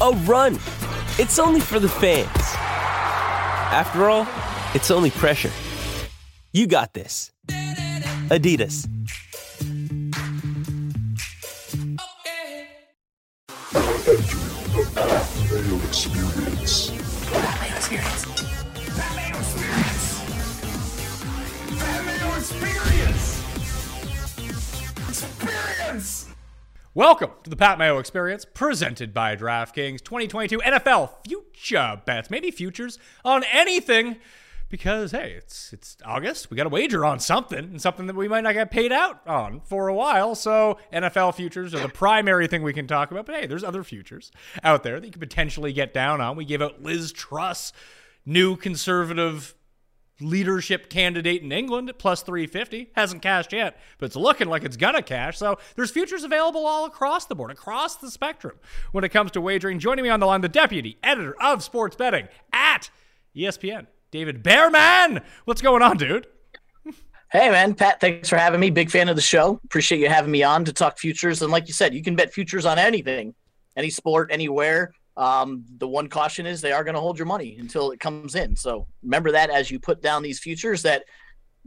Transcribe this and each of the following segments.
a run. It's only for the fans. After all, it's only pressure. You got this. Adidas. Experience. Experience. Experience. Welcome to the Pat Mayo Experience, presented by DraftKings 2022 NFL future bets, maybe futures on anything, because hey, it's it's August. We got to wager on something, and something that we might not get paid out on for a while. So NFL futures are the primary thing we can talk about. But hey, there's other futures out there that you could potentially get down on. We gave out Liz Truss, new conservative leadership candidate in England at plus 350. Hasn't cashed yet, but it's looking like it's going to cash. So there's futures available all across the board, across the spectrum when it comes to wagering. Joining me on the line, the deputy editor of sports betting at ESPN, David Bearman. What's going on, dude? Hey man, Pat, thanks for having me. Big fan of the show. Appreciate you having me on to talk futures. And like you said, you can bet futures on anything, any sport, anywhere. Um, the one caution is they are going to hold your money until it comes in. So remember that as you put down these futures that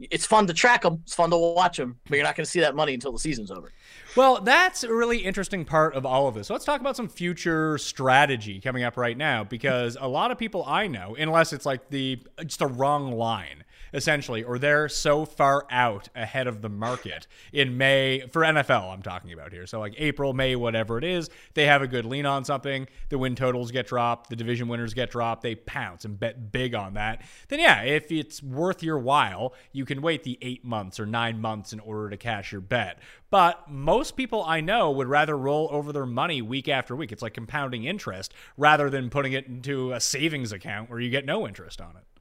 it's fun to track them, it's fun to watch them, but you're not going to see that money until the season's over. Well, that's a really interesting part of all of this. So let's talk about some future strategy coming up right now because a lot of people I know, unless it's like the just the wrong line essentially, or they're so far out ahead of the market in May for NFL, I'm talking about here. So, like April, May, whatever it is, they have a good lean on something. The win totals get dropped, the division winners get dropped. They pounce and bet big on that. Then, yeah, if it's worth your while, you can wait the eight months or nine months in order to cash your bet. But most people I know would rather roll over their money week after week. It's like compounding interest rather than putting it into a savings account where you get no interest on it.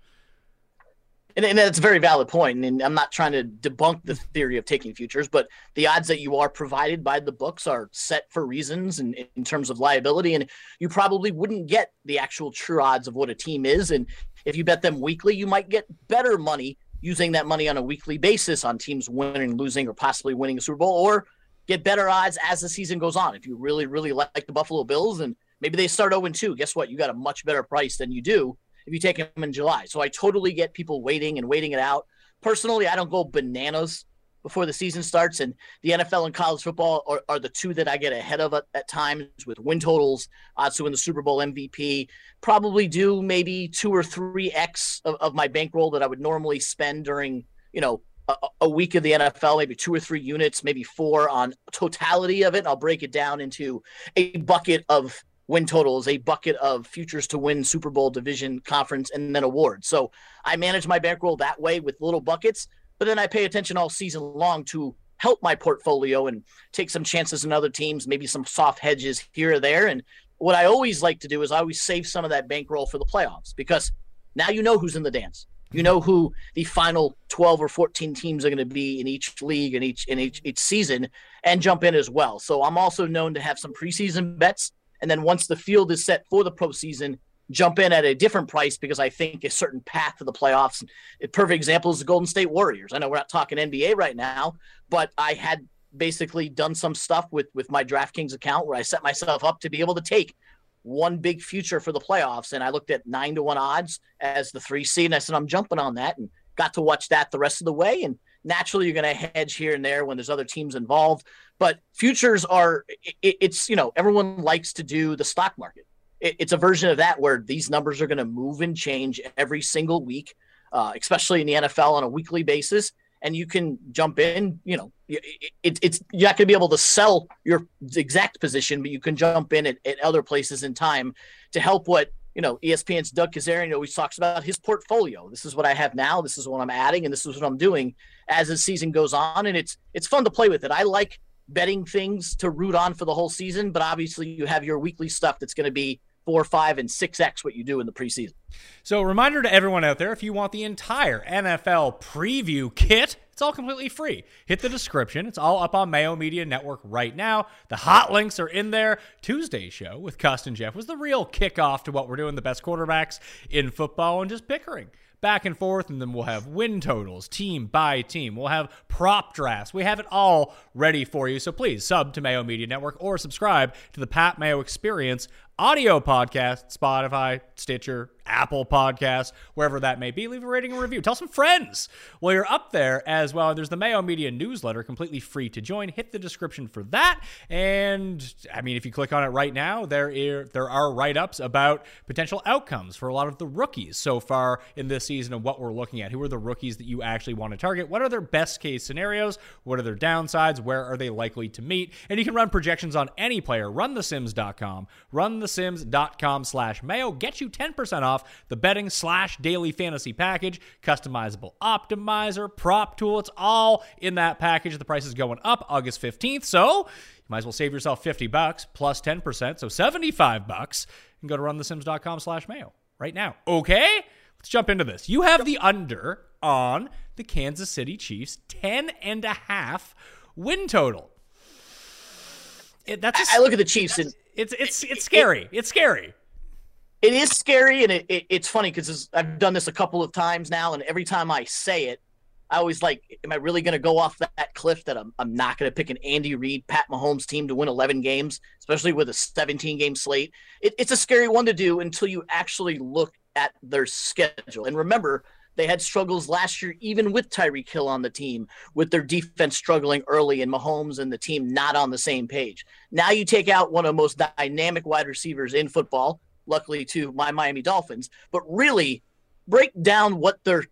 And, and that's a very valid point. And I'm not trying to debunk the theory of taking futures, but the odds that you are provided by the books are set for reasons and in, in terms of liability. And you probably wouldn't get the actual true odds of what a team is. And if you bet them weekly, you might get better money using that money on a weekly basis on teams winning, losing, or possibly winning a Super Bowl, or get better odds as the season goes on. If you really, really like the Buffalo Bills and maybe they start 0 2, guess what? You got a much better price than you do if you take them in July. So I totally get people waiting and waiting it out. Personally, I don't go bananas before the season starts. And the NFL and college football are, are the two that I get ahead of at, at times with win totals, odds to win the Super Bowl MVP. Probably do maybe two or three X of, of my bankroll that I would normally spend during, you know, a, a week of the NFL, maybe two or three units, maybe four on totality of it. I'll break it down into a bucket of win totals, a bucket of futures to win Super Bowl division conference and then awards. So I manage my bankroll that way with little buckets, but then I pay attention all season long to help my portfolio and take some chances in other teams, maybe some soft hedges here or there. And what I always like to do is I always save some of that bankroll for the playoffs because now you know who's in the dance. You know who the final 12 or 14 teams are going to be in each league and each in each each season and jump in as well. So I'm also known to have some preseason bets and then once the field is set for the postseason, jump in at a different price because I think a certain path to the playoffs. A perfect example is the Golden State Warriors. I know we're not talking NBA right now, but I had basically done some stuff with with my DraftKings account where I set myself up to be able to take one big future for the playoffs, and I looked at nine to one odds as the three seed, and I said I'm jumping on that, and got to watch that the rest of the way, and naturally you're going to hedge here and there when there's other teams involved but futures are it, it's you know everyone likes to do the stock market it, it's a version of that where these numbers are going to move and change every single week uh, especially in the nfl on a weekly basis and you can jump in you know it, it's you're not going to be able to sell your exact position but you can jump in at, at other places in time to help what you know, ESPN's Doug Kezirian always talks about his portfolio. This is what I have now. This is what I'm adding, and this is what I'm doing as the season goes on. And it's it's fun to play with it. I like betting things to root on for the whole season, but obviously you have your weekly stuff that's going to be four, five, and six X what you do in the preseason. So, reminder to everyone out there if you want the entire NFL preview kit, it's all completely free. Hit the description. It's all up on Mayo Media Network right now. The hot links are in there. Tuesday's show with Custin Jeff was the real kickoff to what we're doing the best quarterbacks in football and just pickering back and forth, and then we'll have win totals, team by team. We'll have prop drafts. We have it all ready for you. So please sub to Mayo Media Network or subscribe to the Pat Mayo Experience audio podcast, Spotify, Stitcher, Apple Podcasts, wherever that may be. Leave a rating and review. Tell some friends while you're up there as well. There's the Mayo Media newsletter, completely free to join. Hit the description for that. And I mean, if you click on it right now, there are, there are write ups about potential outcomes for a lot of the rookies so far in this season and what we're looking at. Who are the rookies that you actually want to target? What are their best case scenarios? What are their downsides? Where are they likely to meet? And you can run projections on any player. RunTheSims.com. Run runthesims.com slash mayo. Get you 10% off the betting slash daily fantasy package, customizable optimizer, prop tool. It's all in that package. The price is going up August 15th. So you might as well save yourself 50 bucks plus 10%. So 75 bucks. And go to runthesims.com slash mayo right now. Okay? Let's jump into this. You have the under on the Kansas City Chiefs 10 and a half win total. It, that's a, I look at the Chiefs and it's it's it's scary. It, it's scary. It is scary, and it, it it's funny because I've done this a couple of times now, and every time I say it, I always like, am I really going to go off that cliff that I'm, I'm not going to pick an Andy Reid, Pat Mahomes team to win 11 games, especially with a 17 game slate? It, it's a scary one to do until you actually look at their schedule. And remember, they had struggles last year, even with Tyreek Hill on the team, with their defense struggling early and Mahomes and the team not on the same page. Now you take out one of the most dynamic wide receivers in football, luckily to my Miami Dolphins, but really break down what their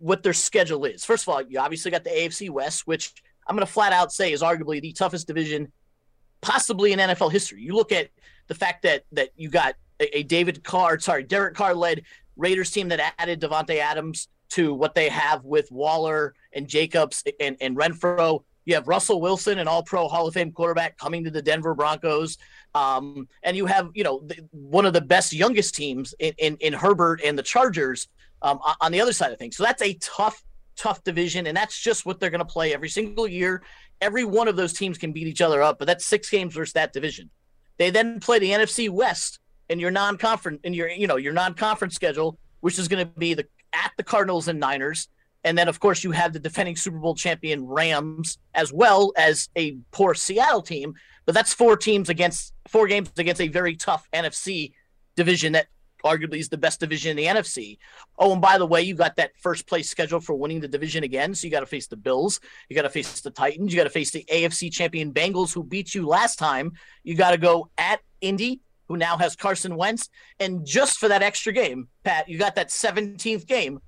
what their schedule is. First of all, you obviously got the AFC West, which I'm going to flat out say is arguably the toughest division possibly in NFL history. You look at the fact that that you got a, a David Carr, sorry, Derek Carr led Raiders team that added Davante Adams to what they have with Waller and Jacobs and, and Renfrow. You have Russell Wilson, an all pro Hall of Fame quarterback, coming to the Denver Broncos. Um, and you have, you know, the, one of the best youngest teams in, in, in Herbert and the Chargers um, on the other side of things. So that's a tough, tough division. And that's just what they're going to play every single year. Every one of those teams can beat each other up, but that's six games versus that division. They then play the NFC West, in your non-conference in your you know your non-conference schedule, which is going to be the at the Cardinals and Niners, and then of course you have the defending Super Bowl champion Rams as well as a poor Seattle team. But that's four teams against four games against a very tough NFC division that arguably is the best division in the NFC. Oh, and by the way, you got that first place schedule for winning the division again. So you got to face the Bills, you got to face the Titans, you got to face the AFC champion Bengals who beat you last time. You got to go at Indy, who now has Carson Wentz. And just for that extra game, Pat, you got that 17th game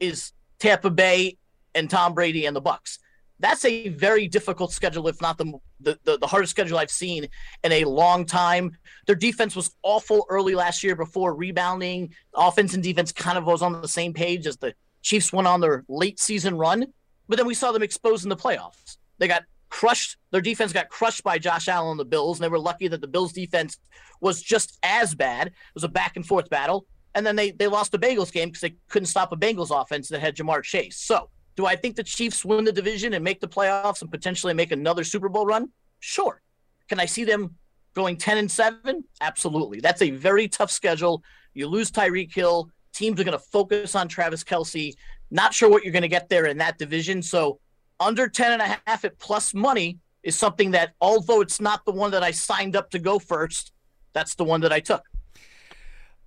is Tampa Bay and Tom Brady and the Bucks. That's a very difficult schedule, if not the, the, the, the hardest schedule I've seen in a long time. Their defense was awful early last year before rebounding. Offense and defense kind of was on the same page as the Chiefs went on their late season run. But then we saw them exposed in the playoffs. They got crushed. Their defense got crushed by Josh Allen and the Bills, and they were lucky that the Bills' defense was just as bad. It was a back and forth battle, and then they they lost the Bengals game because they couldn't stop a Bengals offense that had Ja'Marr Chase. So, do I think the Chiefs win the division and make the playoffs and potentially make another Super Bowl run? Sure. Can I see them going 10 and 7? Absolutely. That's a very tough schedule, You lose Tyreek Hill. Teams are going to focus on Travis Kelce. Not sure what you're going to get there in that division. So under 10 and a half at plus money is something that, although it's not the one that I signed up to go first, that's the one that I took.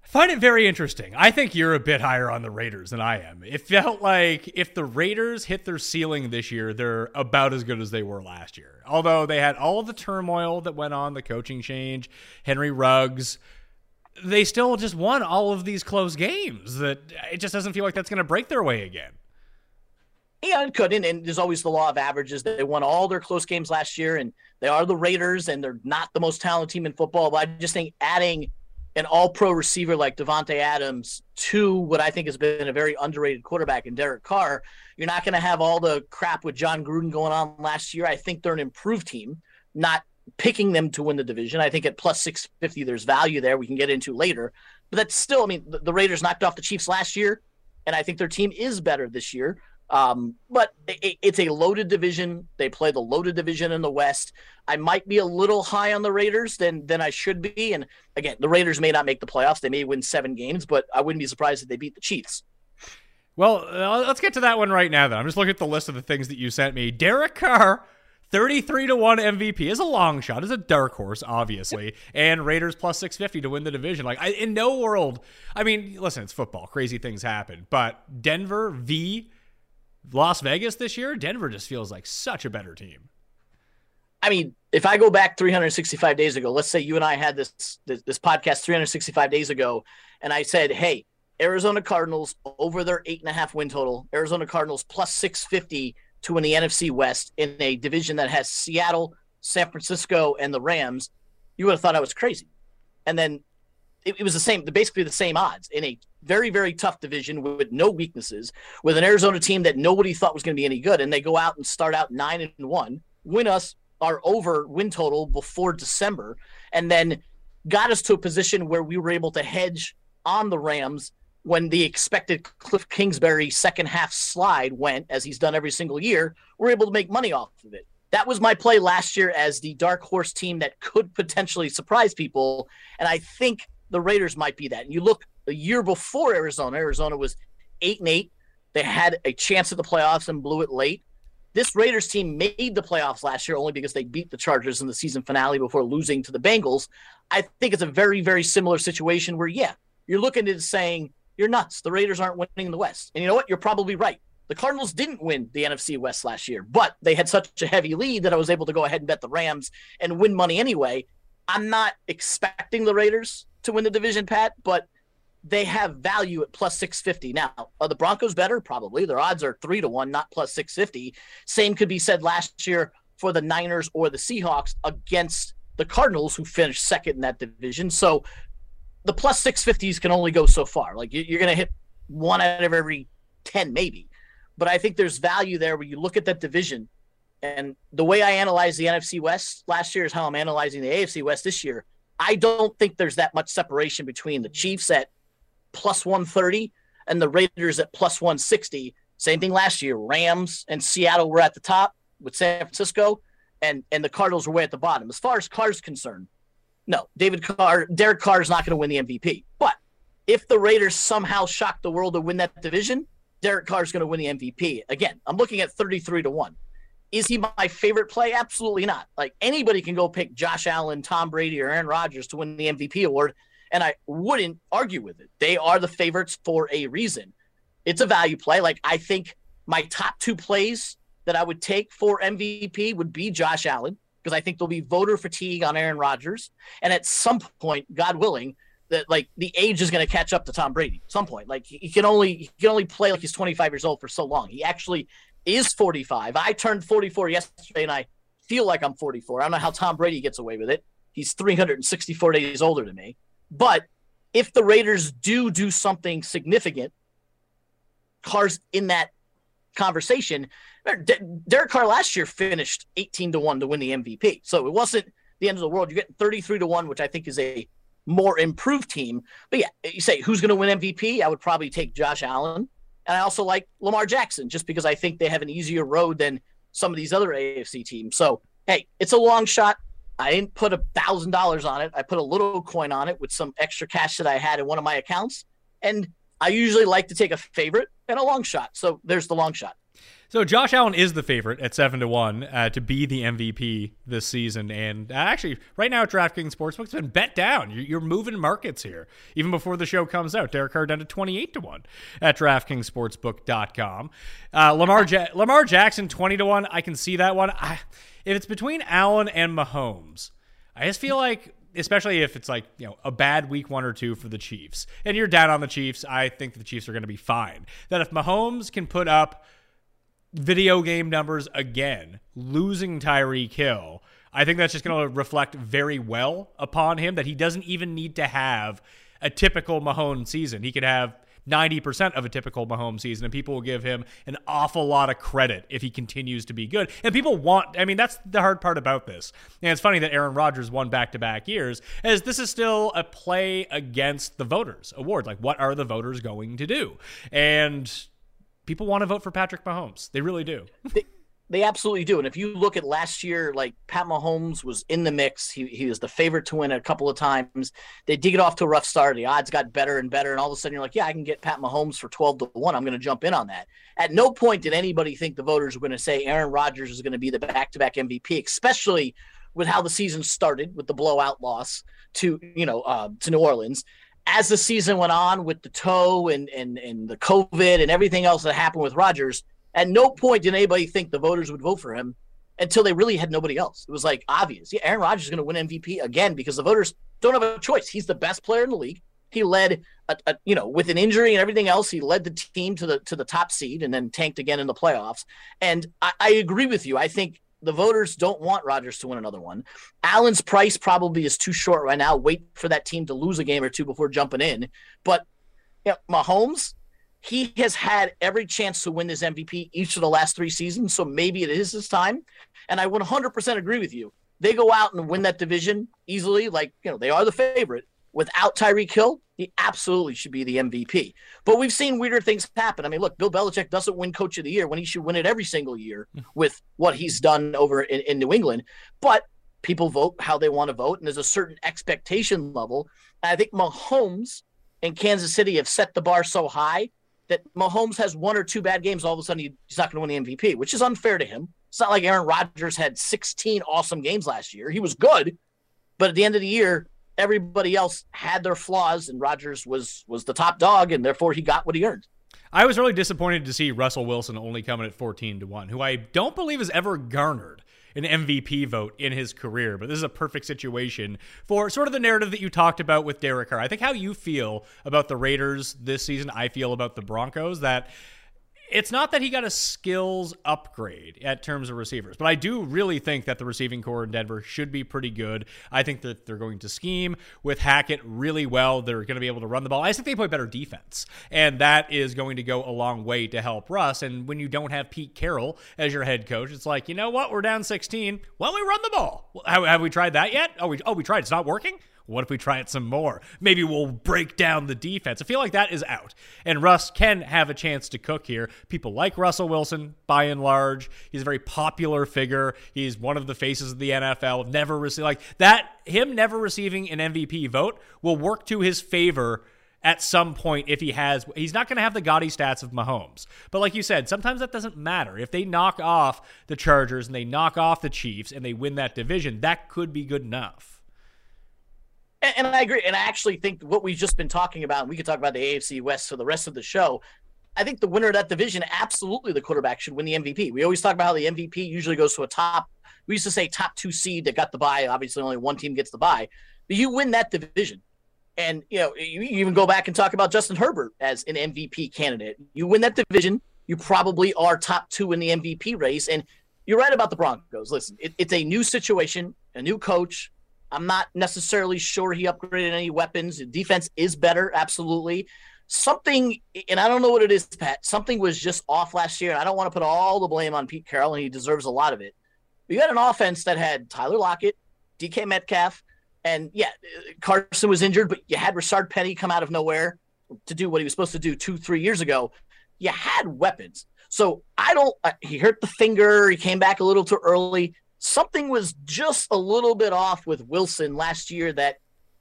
I find it very interesting. I think you're a bit higher on the Raiders than I am. It felt like if the Raiders hit their ceiling this year, they're about as good as they were last year. Although they had all the turmoil that went on, the coaching change, Henry Ruggs, they still just won all of these close games. That it just doesn't feel like that's going to break their way again. Yeah, it couldn't. And there's always the law of averages. They won all their close games last year, and they are the Raiders, and they're not the most talented team in football. But I just think adding an all-pro receiver like Davante Adams to what I think has been a very underrated quarterback in Derek Carr, you're not going to have all the crap with Jon Gruden going on last year. I think they're an improved team, not picking them to win the division. I think at plus 650, there's value there we can get into later. But that's still, I mean, the Raiders knocked off the Chiefs last year, and I think their team is better this year. Um, but it, it's a loaded division. They play the loaded division in the West. I might be a little high on the Raiders than than I should be. And again, the Raiders may not make the playoffs. They may win seven games, but I wouldn't be surprised if they beat the Chiefs. Well, uh, let's get to that one right now. Then I'm just looking at the list of the things that you sent me. Derek Carr 33 to 1 MVP is a long shot, is a dark horse, obviously. And Raiders plus 650 to win the division. Like, I, in no world, I mean, listen, it's football. Crazy things happen. But Denver v. Las Vegas this year, Denver just feels like such a better team. I mean, if I go back 365 days ago, let's say you and I had this, this, this podcast 365 days ago, and I said, hey, Arizona Cardinals over their eight and a half win total, Arizona Cardinals plus 650 to win the NFC West in a division that has Seattle, San Francisco, and the Rams, you would have thought I was crazy. And then it, it was the same, basically the same odds in a very, very tough division with no weaknesses, with an Arizona team that nobody thought was going to be any good. And they go out and start out nine and one, win us our over win total before December, and then got us to a position where we were able to hedge on the Rams when the expected Cliff Kingsbury second half slide went, as he's done every single year, we're able to make money off of it. That was my play last year as the dark horse team that could potentially surprise people. And I think the Raiders might be that. And you look a year before Arizona, Arizona was eight and eight. They had a chance at the playoffs and blew it late. This Raiders team made the playoffs last year only because they beat the Chargers in the season finale before losing to the Bengals. I think it's a very, very similar situation where, yeah, you're looking at saying, you're nuts. The Raiders aren't winning in the West. And you know what? You're probably right. The Cardinals didn't win the NFC West last year, but they had such a heavy lead that I was able to go ahead and bet the Rams and win money anyway. I'm not expecting the Raiders to win the division, Pat, but they have value at plus 650. Now, are the Broncos better? Probably. Their odds are three to one, not plus 650. Same could be said last year for the Niners or the Seahawks against the Cardinals, who finished second in that division. So the plus 650s can only go so far. Like you're going to hit one out of every 10, maybe. But I think there's value there when you look at that division. And the way I analyzed the NFC West last year is how I'm analyzing the AFC West this year. I don't think there's that much separation between the Chiefs at plus 130 and the Raiders at plus 160. Same thing last year. Rams and Seattle were at the top with San Francisco, and, and the Cardinals were way at the bottom. As far as Carr's concerned, no, David Carr, Derek Carr is not going to win the MVP. But if the Raiders somehow shock the world to win that division, Derek Carr is going to win the MVP. Again, I'm looking at 33 to 1. Is he my favorite play? Absolutely not. Like anybody can go pick Josh Allen, Tom Brady, or Aaron Rodgers to win the MVP award, and I wouldn't argue with it. They are the favorites for a reason. It's a value play. Like I think my top two plays that I would take for MVP would be Josh Allen because I think there'll be voter fatigue on Aaron Rodgers. And at some point, God willing, that like the age is going to catch up to Tom Brady at some point. Like he can only he can only play like he's 25 years old for so long. He actually is 45. I turned 44 yesterday and I feel like I'm 44. I don't know how Tom Brady gets away with it. He's 364 days older than me. But if the Raiders do do something significant, Carr's in that conversation. Derek Carr last year finished 18 to 1 to win the MVP. So it wasn't the end of the world. You're getting 33 to 1, which I think is a more improved team. But yeah, you say who's going to win MVP? I would probably take Josh Allen. And I also like Lamar Jackson just because I think they have an easier road than some of these other AFC teams. So, hey, it's a long shot. I didn't put a thousand dollars on it. I put a little coin on it with some extra cash that I had in one of my accounts. And I usually like to take a favorite and a long shot. So there's the long shot. So Josh Allen is the favorite at seven to one uh, to be the MVP this season, and uh, actually, right now at DraftKings Sportsbook, it's been bet down. You're, you're, moving markets here, even before the show comes out. Derek Carr down to twenty eight to one at DraftKingsSportsbook.com. Uh, Lamar ja- Lamar Jackson twenty to one. I can see that one. I, if it's between Allen and Mahomes, I just feel like especially if it's like you know a bad week one or two for the Chiefs, and you're down on the Chiefs, I think the Chiefs are going to be fine. That if Mahomes can put up video game numbers again, losing Tyreek Hill, I think that's just going to reflect very well upon him that he doesn't even need to have a typical Mahomes season. He could have 90% of a typical Mahomes season, and people will give him an awful lot of credit if he continues to be good. And people want, I mean, that's the hard part about this. And it's funny that Aaron Rodgers won back to back years, as this is still a play against the voters award. Like, what are the voters going to do? And people want to vote for Patrick Mahomes. They really do. They, they, absolutely do. And if you look at last year, like Pat Mahomes was in the mix. He, he was the favorite to win a couple of times. They did get off to a rough start. The odds got better and better. And all of a sudden you're like, yeah, I can get Pat Mahomes for 12 to 1. I'm going to jump in on that. At no point did anybody think the voters were going to say Aaron Rodgers is going to be the back to back MVP, especially with how the season started with the blowout loss to, you know, uh, to New Orleans as the season went on with the toe and, and, and the COVID and everything else that happened with Rodgers, at no point did anybody think the voters would vote for him until they really had nobody else. It was like obvious. Yeah, Aaron Rodgers is going to win MVP again because the voters don't have a choice. He's the best player in the league. He led, a, a, you know, with an injury and everything else, he led the team to the to the top seed and then tanked again in the playoffs. And I, I agree with you. I think the voters don't want Rodgers to win another one. Allen's price probably is too short right now. Wait for that team to lose a game or two before jumping in. But yeah, Mahomes, he has had every chance to win this MVP each of the last three seasons. So maybe it is his time. And I 100% agree with you. They go out and win that division easily, like you know they are the favorite without Tyreek Hill, he absolutely should be the MVP. But we've seen weirder things happen. I mean, look, Bill Belichick doesn't win Coach of the Year when he should win it every single year hmm. with what he's done over in, in New England. But people vote how they want to vote, and there's a certain expectation level. And I think Mahomes and Kansas City have set the bar so high that Mahomes has one or two bad games, all of a sudden he's not going to win the MVP, which is unfair to him. It's not like Aaron Rodgers had 16 awesome games last year. He was good, but at the end of the year, everybody else had their flaws, and Rodgers was was the top dog, and therefore he got what he earned. I was really disappointed to see Russell Wilson only coming at 14 to 1, who I don't believe has ever garnered an MVP vote in his career. But this is a perfect situation for sort of the narrative that you talked about with Derek Carr. I think how you feel about the Raiders this season, I feel about the Broncos, that it's not that he got a skills upgrade at terms of receivers, but I do really think that the receiving corps in Denver should be pretty good. I think that they're going to scheme with Hackett really well. They're going to be able to run the ball. I think they play better defense, and that is going to go a long way to help Russ. And when you don't have Pete Carroll as your head coach, it's like, you know what? We're down 16. Well, we run the ball. Have, have we tried that yet? Oh, we, oh, we tried. It's not working? What if we try it some more? Maybe we'll break down the defense. I feel like that is out. And Russ can have a chance to cook here. People like Russell Wilson, by and large. He's a very popular figure. He's one of the faces of the NFL. Never received like that. Him never receiving an MVP vote will work to his favor at some point if he has he's not going to have the gaudy stats of Mahomes. But like you said, sometimes that doesn't matter. If they knock off the Chargers and they knock off the Chiefs and they win that division, that could be good enough. And, I agree. And I actually think what we've just been talking about, and we could talk about the AFC West for the rest of the show. I think the winner of that division, absolutely the quarterback should win the MVP. We always talk about how the MVP usually goes to a top, we used to say top two seed that got the bye. Obviously, only one team gets the bye. But you win that division. And, you know, you even go back and talk about Justin Herbert as an MVP candidate. You win that division, you probably are top two in the MVP race. And you're right about the Broncos. Listen, it, it's a new situation, a new coach, I'm not necessarily sure he upgraded any weapons. Defense is better, absolutely. Something, and I don't know what it is, Pat. Something was just off last year, and I don't want to put all the blame on Pete Carroll, and he deserves a lot of it. You had an offense that had Tyler Lockett, DK Metcalf, and yeah, Carson was injured, but you had Rashaad Penny come out of nowhere to do what he was supposed to do two, three years ago. You had weapons. So I don't, uh, he hurt the finger. He came back a little too early something was just a little bit off with Wilson last year that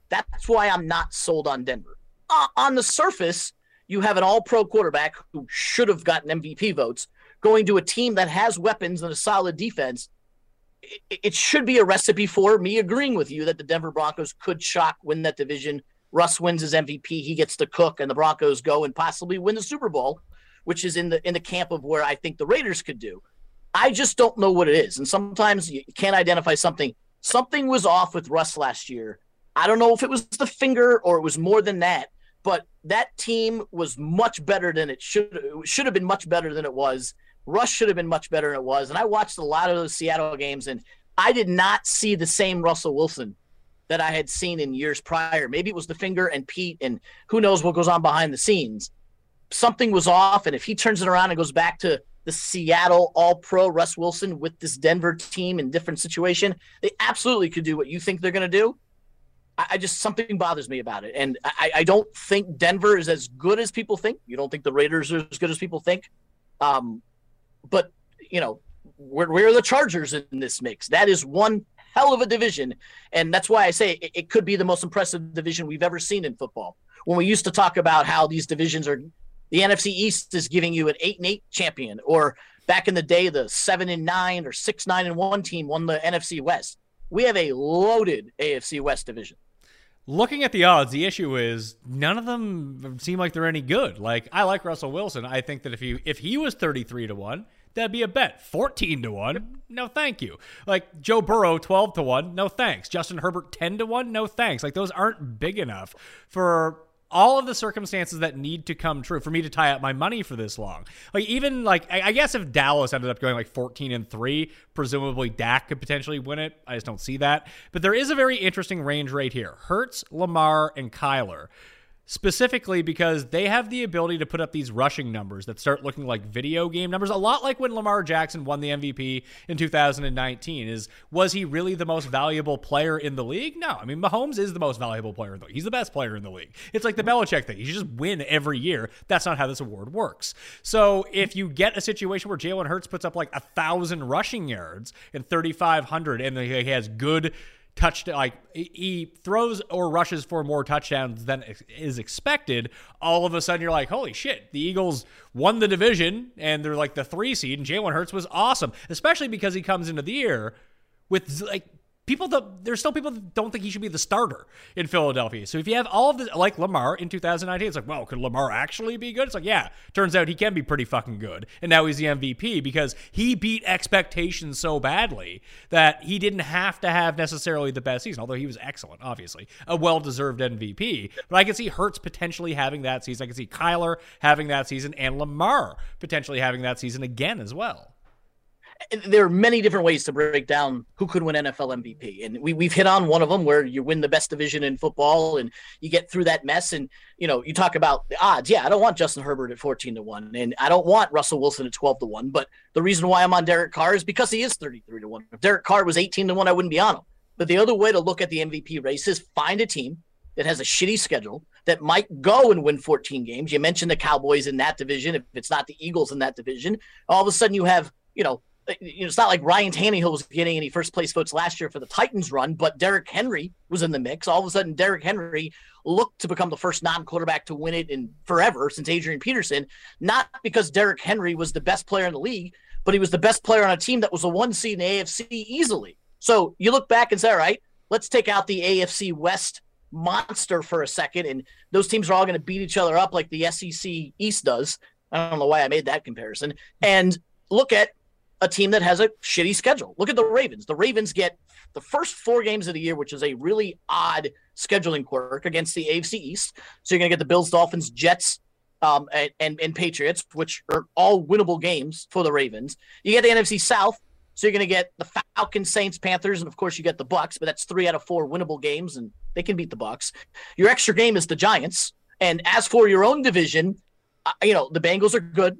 that's why I'm not sold on Denver. Uh, on the surface, you have an all pro quarterback who should have gotten MVP votes going to a team that has weapons and a solid defense. It, it should be a recipe for me agreeing with you that the Denver Broncos could shock, win that division. Russ wins his MVP. He gets to cook, and the Broncos go and possibly win the Super Bowl, which is in the in the camp of where I think the Raiders could do. I just don't know what it is. And sometimes you can't identify something. Something was off with Russ last year. I don't know if it was the finger or it was more than that, but that team was much better than it should should have been much better than it was. Russ should have been much better than it was. And I watched a lot of those Seattle games and I did not see the same Russell Wilson that I had seen in years prior. Maybe it was the finger and Pete and who knows what goes on behind the scenes. Something was off and if he turns it around and goes back to the Seattle All Pro Russ Wilson with this Denver team in different situation, they absolutely could do what you think they're going to do. I, I, just something bothers me about it, and I, I, don't think Denver is as good as people think. You don't think the Raiders are as good as people think, um, but you know where, where are the Chargers in this mix? That is one hell of a division, and that's why I say it, it could be the most impressive division we've ever seen in football. When we used to talk about how these divisions are the NFC East is giving you an eight and eight champion, or back in the day, the seven and nine or six nine and one team won the NFC West. We have a loaded AFC West division. Looking at the odds, the issue is none of them seem like they're any good. Like I like Russell Wilson. I think that if he if he was thirty three to one, that'd be a bet. Fourteen to one, no thank you. Like Joe Burrow twelve to one, no thanks. Justin Herbert ten to one, no thanks. Like those aren't big enough for all of the circumstances that need to come true for me to tie up my money for this long. Like even like I, guess if Dallas ended up going like 14 and 3, presumably Dak could potentially win it. I just don't see that. But there is a very interesting range right here. Hurts, Lamar, and Kyler specifically because they have the ability to put up these rushing numbers that start looking like video game numbers a lot like when Lamar Jackson won the MVP in 2019 is was he really the most valuable player in the league? No. I mean Mahomes is the most valuable player in the league he's the best player in the league. It's like the Belichick thing. You just win every year. That's not how this award works. So if you get a situation where Jalen Hurts puts up like a thousand rushing yards and 3500 and he has good touch like he throws or rushes for more touchdowns than is expected. All of a sudden you're like holy shit the eagles won the division and they're like the three seed and jalen hurts was awesome especially because he comes into the year with like people that there's still people that don't think he should be the starter in Philadelphia. So if you have all of the like Lamar in 2019, it's like, well, could Lamar actually be good? It's like, yeah, turns out he can be pretty fucking good. And now he's the MVP because he beat expectations so badly that he didn't have to have necessarily the best season, although he was excellent, obviously. A well-deserved MVP. But I can see Hurts potentially having that season. I can see Kyler having that season and Lamar potentially having that season again as well there are many different ways to break down who could win NFL MVP. And we, we've hit on one of them where you win the best division in football and you get through that mess. And, you know, you talk about the odds. Yeah, I don't want Justin Herbert at 14 to 1. And I don't want Russell Wilson at 12 to 1. But the reason why I'm on Derek Carr is because he is 33 to 1. If Derek Carr was 18 to 1, I wouldn't be on him. But the other way to look at the MVP race is find a team that has a shitty schedule that might go and win 14 games. You mentioned the Cowboys in that division. If it's not the Eagles in that division, all of a sudden you have, you know, Uh, you know, it's not like Ryan Tannehill was getting any first place votes last year for the Titans run, but Derrick Henry was in the mix. All of a sudden, Derrick Henry looked to become the first non-quarterback to win it in forever since Adrian Peterson. Not because Derrick Henry was the best player in the league, but he was the best player on a team that was a one seed in the AFC easily. So you look back and say, all right, let's take out the AFC West monster for a second, and those teams are all going to beat each other up like the SEC East does. I don't know why I made that comparison. And look at a team that has a shitty schedule. Look at the Ravens. The Ravens get the first four games of the year, which is a really odd scheduling quirk against the AFC East. So you're going to get the Bills, Dolphins, Jets, um, and, and, and Patriots, which are all winnable games for the Ravens. You get the NFC South, so you're going to get the Falcons, Saints, Panthers, and of course you get the Bucks. But that's three out of four winnable games, and they can beat the Bucks. Your extra game is the Giants. And as for your own division, uh, you know the Bengals are good,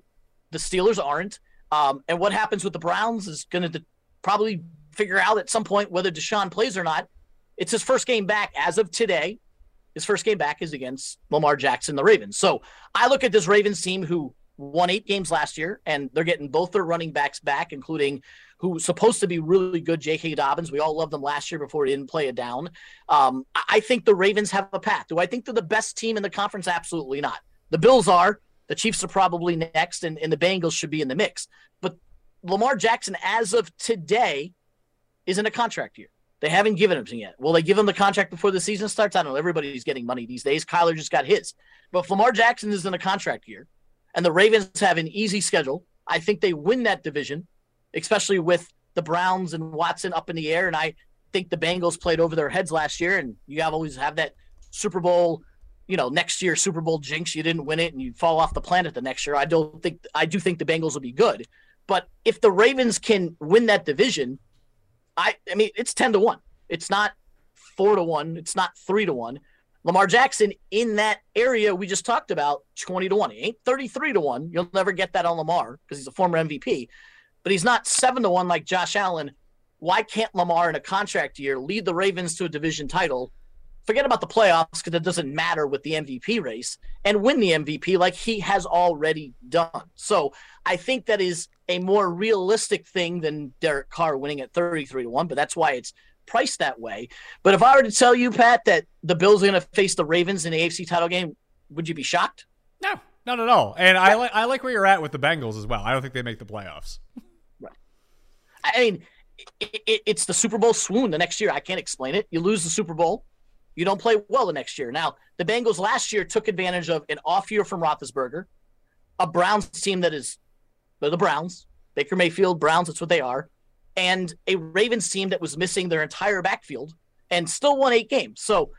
the Steelers aren't. Um, and what happens with the Browns is going to probably figure out at some point whether Deshaun plays or not. It's his first game back as of today. His first game back is against Lamar Jackson, the Ravens. So I look at this Ravens team who won eight games last year, and they're getting both their running backs back, including who's supposed to be really good, J.K. Dobbins. We all loved them last year before he didn't play it down. Um, I think the Ravens have a path. Do I think they're the best team in the conference? Absolutely not. The Bills are. The Chiefs are probably next, and, and the Bengals should be in the mix. But Lamar Jackson, as of today, is in a contract year. They haven't given him yet. Will they give him the contract before the season starts? I don't know. Everybody's getting money these days. Kyler just got his. But if Lamar Jackson is in a contract year and the Ravens have an easy schedule, I think they win that division, especially with the Browns and Watson up in the air. And I think the Bengals played over their heads last year. And you have always have that Super Bowl, you know, next year Super Bowl jinx. You didn't win it and you fall off the planet the next year. I don't think I do think the Bengals will be good. But if the Ravens can win that division, I I mean it's ten to one. It's not four to one. It's not three to one. Lamar Jackson in that area we just talked about, 20 to 1. He ain't 33 to 1. You'll never get that on Lamar because he's a former MVP, but he's not 7 to 1 like Josh Allen. Why can't Lamar in a contract year lead the Ravens to a division title? Forget about the playoffs because it doesn't matter with the MVP race and win the MVP like he has already done. So I think that is a more realistic thing than Derek Carr winning at 33 to 1, but that's why it's priced that way. But if I were to tell you, Pat, that the Bills are going to face the Ravens in the AFC title game, would you be shocked? No, not at all. And I like I like where you're at with the Bengals as well. I don't think they make the playoffs. Right. I mean, it, it, it's the Super Bowl swoon the next year. I can't explain it. You lose the Super Bowl, you don't play well the next year. Now, the Bengals last year took advantage of an off year from Roethlisberger, a Browns team that is the Browns, Baker Mayfield, Browns. That's what they are and a Ravens team that was missing their entire backfield and still won eight games. So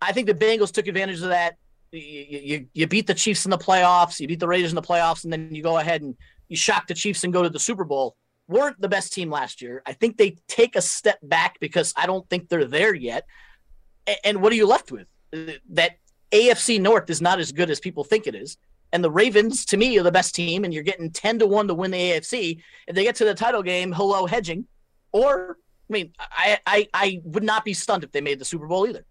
I think the Bengals took advantage of that. You, you, you beat the Chiefs in the playoffs, you beat the Raiders in the playoffs, and then you go ahead and you shock the Chiefs and go to the Super Bowl. Weren't the best team last year. I think they take a step back because I don't think they're there yet. And what are you left with? That AFC North is not as good as people think it is. And the Ravens, to me, are the best team, and you're getting 10 to 1 to win the AFC. If they get to the title game, hello, hedging. Or, I mean, I, I, I would not be stunned if they made the Super Bowl either.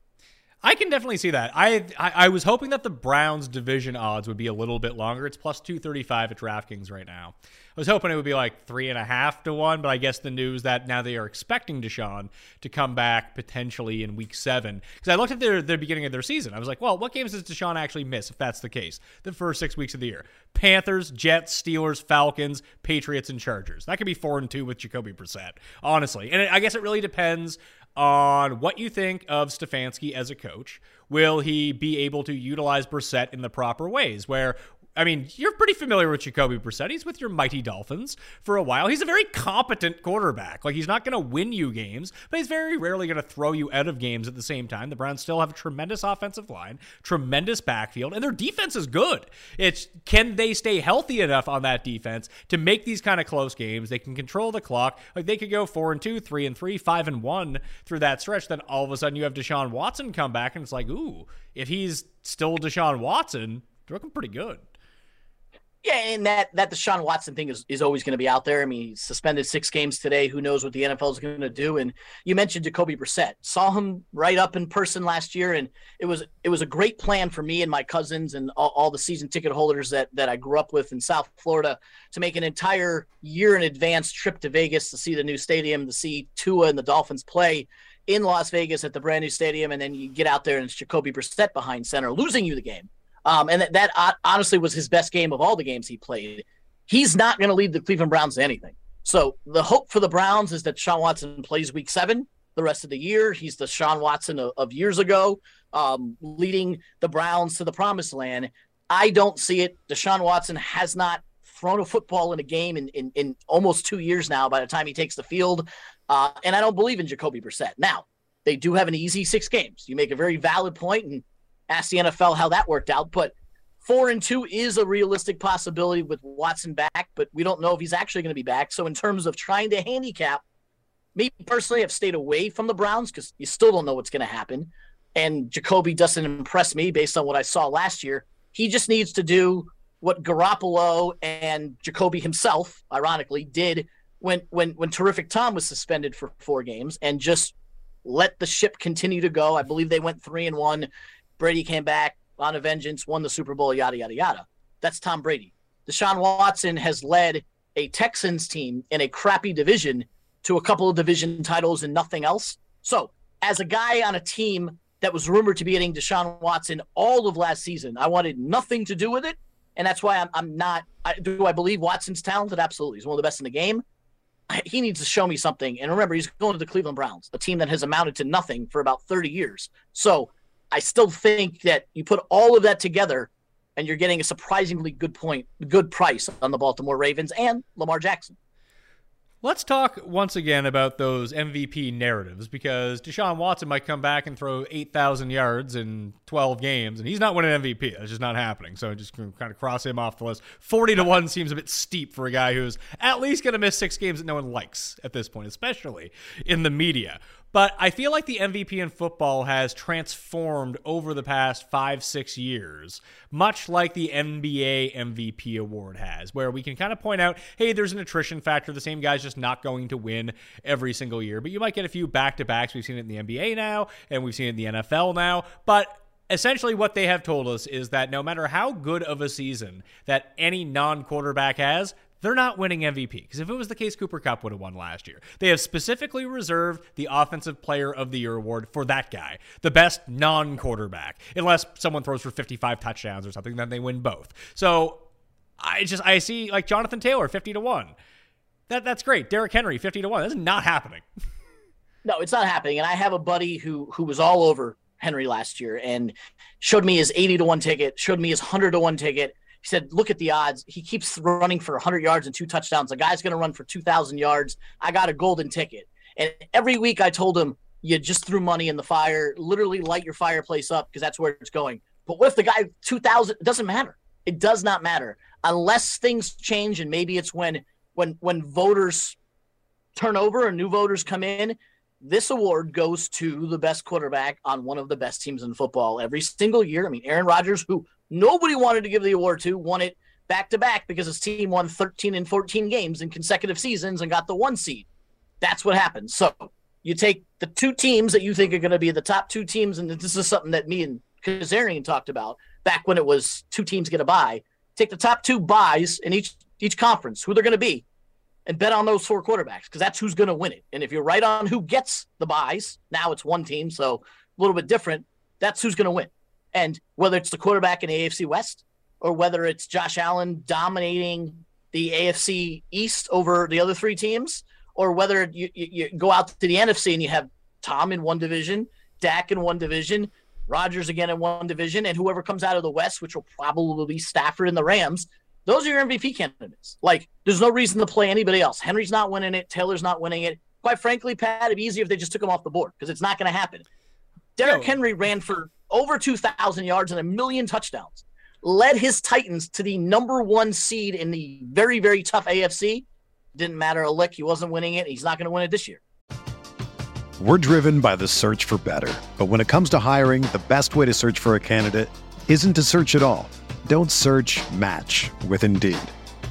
I can definitely see that. I, I, I was hoping that the Browns division odds would be a little bit longer. It's plus two thirty five at DraftKings right now. I was hoping it would be like three and a half to one, but I guess the news that now they are expecting Deshaun to come back potentially in week seven. Because I looked at their the beginning of their season, I was like, well, what games does Deshaun actually miss if that's the case? The first six weeks of the year: Panthers, Jets, Steelers, Falcons, Patriots, and Chargers. That could be four and two with Jacoby Brissett, honestly. And I guess it really depends on what you think of Stefanski as a coach. Will he be able to utilize Brissett in the proper ways? Where I mean, you're pretty familiar with Jacoby Brissett. He's with your mighty Dolphins for a while. He's a very competent quarterback. Like, he's not going to win you games, but he's very rarely going to throw you out of games at the same time. The Browns still have a tremendous offensive line, tremendous backfield, and their defense is good. It's can they stay healthy enough on that defense to make these kind of close games? They can control the clock. Like, they could go four and two, three and three, five and one through that stretch. Then all of a sudden you have Deshaun Watson come back, and it's like, ooh, if he's still Deshaun Watson, they're looking pretty good. Yeah, and that that Deshaun Watson thing is, is always going to be out there. I mean, suspended six games today. Who knows what the NFL is going to do? And you mentioned Jacoby Brissett. Saw him right up in person last year, and it was it was a great plan for me and my cousins and all, all the season ticket holders that that I grew up with in South Florida to make an entire year in advance trip to Vegas to see the new stadium, to see Tua and the Dolphins play in Las Vegas at the brand new stadium, and then you get out there and it's Jacoby Brissett behind center, losing you the game. Um, and that, that honestly was his best game of all the games he played. He's not going to lead the Cleveland Browns to anything. So the hope for the Browns is that Sean Watson plays week seven the rest of the year. He's the Sean Watson of, of years ago, um, leading the Browns to the promised land. I don't see it. Deshaun Watson has not thrown a football in a game in, in, in almost two years now by the time he takes the field. Uh, and I don't believe in Jacoby Brissett. Now, they do have an easy six games. You make a very valid point, and ask the NFL how that worked out. But four and two is a realistic possibility with Watson back, but we don't know if he's actually going to be back. So in terms of trying to handicap, me personally, I've stayed away from the Browns because you still don't know what's going to happen. And Jacoby doesn't impress me based on what I saw last year. He just needs to do what Garoppolo and Jacoby himself, ironically, did when when when Terrific Tom was suspended for four games and just let the ship continue to go. I believe they went three and one Brady came back on a vengeance, won the Super Bowl, yada, yada, yada. That's Tom Brady. Deshaun Watson has led a Texans team in a crappy division to a couple of division titles and nothing else. So, as a guy on a team that was rumored to be getting Deshaun Watson all of last season, I wanted nothing to do with it. And that's why I'm, I'm not. I, do I believe Watson's talented? Absolutely. He's one of the best in the game. He needs to show me something. And remember, he's going to the Cleveland Browns, a team that has amounted to nothing for about 30 years. So I still think that you put all of that together and you're getting a surprisingly good point, good price on the Baltimore Ravens and Lamar Jackson. Let's talk once again about those MVP narratives because Deshaun Watson might come back and throw 8,000 yards in 12 games, and he's not winning MVP. That's just not happening. So just kind of cross him off the list. 40 to 1 seems a bit steep for a guy who's at least going to miss six games that no one likes at this point, especially in the media. But I feel like the MVP in football has transformed over the past five, six years, much like the NBA MVP award has, where we can kind of point out, hey, there's an attrition factor. The same guy's just not going to win every single year. But you might get a few back to backs. We've seen it in the NBA now, and we've seen it in the NFL now. But essentially what they have told us is that no matter how good of a season that any non-quarterback has, they're not winning MVP. Because if it was the case, Cooper Kupp would have won last year. They have specifically reserved the Offensive Player of the Year award for that guy, the best non quarterback. Unless someone throws for 55 touchdowns or something, then they win both. So I just, I see like Jonathan Taylor, 50 to 1. That, that's great. Derrick Henry, 50 to 1. That's not happening. No, it's not happening. And I have a buddy who who was all over Henry last year and showed me his 80 to 1 ticket, showed me his 100 to 1 ticket he said, "Look at the odds. He keeps running for 100 yards and two touchdowns. The guy's going to run for 2,000 yards. I got a golden ticket." And every week I told him, "You just threw money in the fire. Literally light your fireplace up because that's where it's going." But what if the guy 2,000? It doesn't matter. It does not matter unless things change, and maybe it's when when when voters turn over and new voters come in. This award goes to the best quarterback on one of the best teams in football every single year. I mean, Aaron Rodgers, who nobody wanted to give the award to, won it back to back because his team won 13 and 14 games in consecutive seasons and got the one seed. That's what happened. So you take the two teams that you think are going to be the top two teams, and this is something that me and Kezirian talked about back when it was two teams get a buy. Take the top two buys in each each conference, who they're going to be, and bet on those four quarterbacks because that's who's going to win it. And if you're right on who gets the buys, now it's one team, so a little bit different. That's who's going to win. And whether it's the quarterback in the AFC West or whether it's Josh Allen dominating the AFC East over the other three teams, or whether you, you, you, go out to the NFC and you have Tom in one division, Dak in one division, Rodgers again in one division, and whoever comes out of the West, which will probably be Stafford and the Rams, those are your MVP candidates. Like, there's no reason to play anybody else. Henry's not winning it. Taylor's not winning it. Quite frankly, Pat, it'd be easier if they just took him off the board because it's not going to happen. Derrick Henry ran for over 2,000 yards and a million touchdowns, led his Titans to the number one seed in the very, very tough AFC. Didn't matter a lick. He wasn't winning it. He's not going to win it this year. We're driven by the search for better. But when it comes to hiring, the best way to search for a candidate isn't to search at all. Don't search match with Indeed.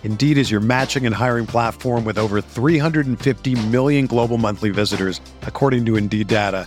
Indeed is your matching and hiring platform with over 350 million global monthly visitors, according to Indeed data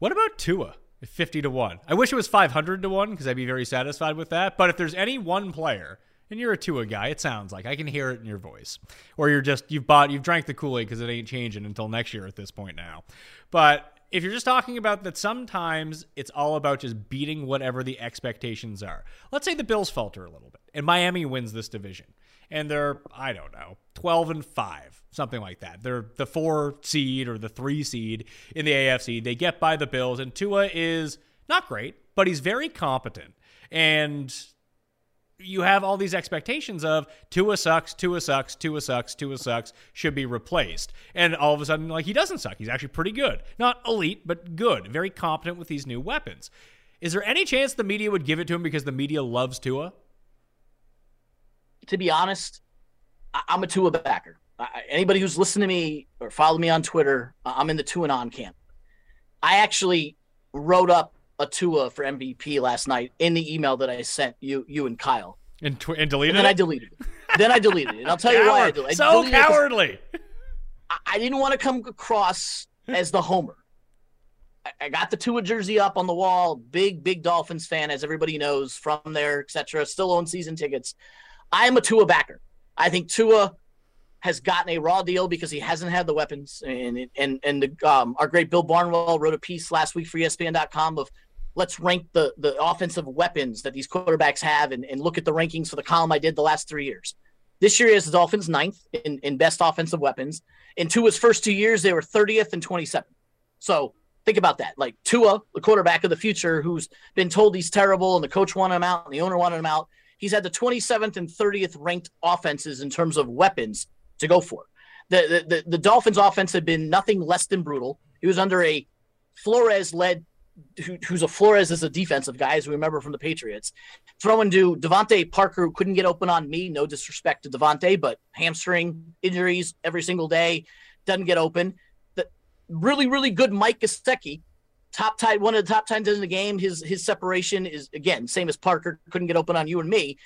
What about Tua? 50 to 1. I wish it was 500 to 1 because I'd be very satisfied with that. But if there's any one player, and you're a Tua guy, it sounds like I can hear it in your voice. Or you're just, you've bought, you've drank the Kool Aid because it ain't changing until next year at this point now. But if you're just talking about that sometimes it's all about just beating whatever the expectations are. Let's say the Bills falter a little bit and Miami wins this division and they're I don't know, 12 and 5, something like that. They're the 4 seed or the 3 seed in the AFC. They get by the Bills and Tua is not great, but he's very competent. And you have all these expectations of Tua sucks, Tua sucks, Tua sucks, Tua sucks, should be replaced. And all of a sudden, like, he doesn't suck. He's actually pretty good. Not elite, but good. Very competent with these new weapons. Is there any chance the media would give it to him because the media loves Tua? To be honest, I'm a Tua backer. I- anybody who's listened to me or followed me on Twitter, I'm in the Tua and on camp. I actually wrote up a Tua for MVP last night in the email that I sent you, you and Kyle. And, tw- and deleted and then it? I deleted it. then I deleted it. And I'll tell you why I deleted it. So deleted it cowardly. I, I didn't want to come across as the homer. I, I got the Tua jersey up on the wall. Big, big Dolphins fan, as everybody knows from there, etc. Still own season tickets. I am a Tua backer. I think Tua has gotten a raw deal because he hasn't had the weapons. And and and the, um, our great Bill Barnwell wrote a piece last week for ESPN.com of let's rank the the offensive weapons that these quarterbacks have and, and look at the rankings for the column I did the last three years. This year is the Dolphins ninth in, in best offensive weapons. In Tua's first two years, they were 30th and 27th. So think about that. Like Tua, the quarterback of the future, who's been told he's terrible and the coach wanted him out and the owner wanted him out. He's had the 27th and 30th ranked offenses in terms of weapons to go for. The, the, the, the Dolphins offense had been nothing less than brutal. He was under a Flores led who, who's a Flores as a defensive guy, as we remember from the Patriots. Throwing to DeVante Parker, who couldn't get open on me. No disrespect to DeVante, but hamstring injuries every single day, doesn't get open. The really, really good Mike Gesicki, top tight, one of the top tight ends in the game. His his separation is again same as Parker, couldn't get open on you and me.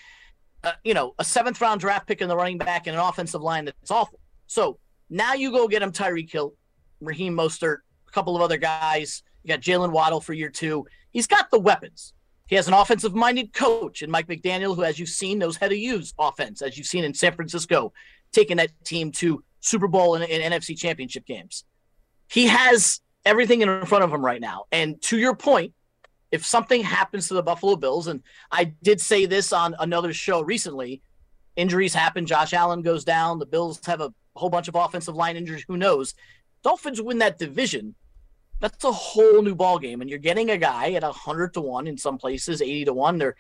You know, a seventh round draft pick in the running back and an offensive line that's awful. So now you go get him Tyreek Hill, Raheem Mostert, a couple of other guys. You got Jaylen Waddle for year two. He's got the weapons. He has an offensive minded coach and Mike McDaniel, who, as you've seen, knows how to use offense, as you've seen in San Francisco, taking that team to Super Bowl and, and NFC championship games. He has everything in front of him right now. And to your point, if something happens to the Buffalo Bills, and I did say this on another show recently, injuries happen. Josh Allen goes down. The Bills have a whole bunch of offensive line injuries. Who knows? Dolphins win that division that's a whole new ball game and you're getting a guy at 100 to 1 in some places 80 to 1 there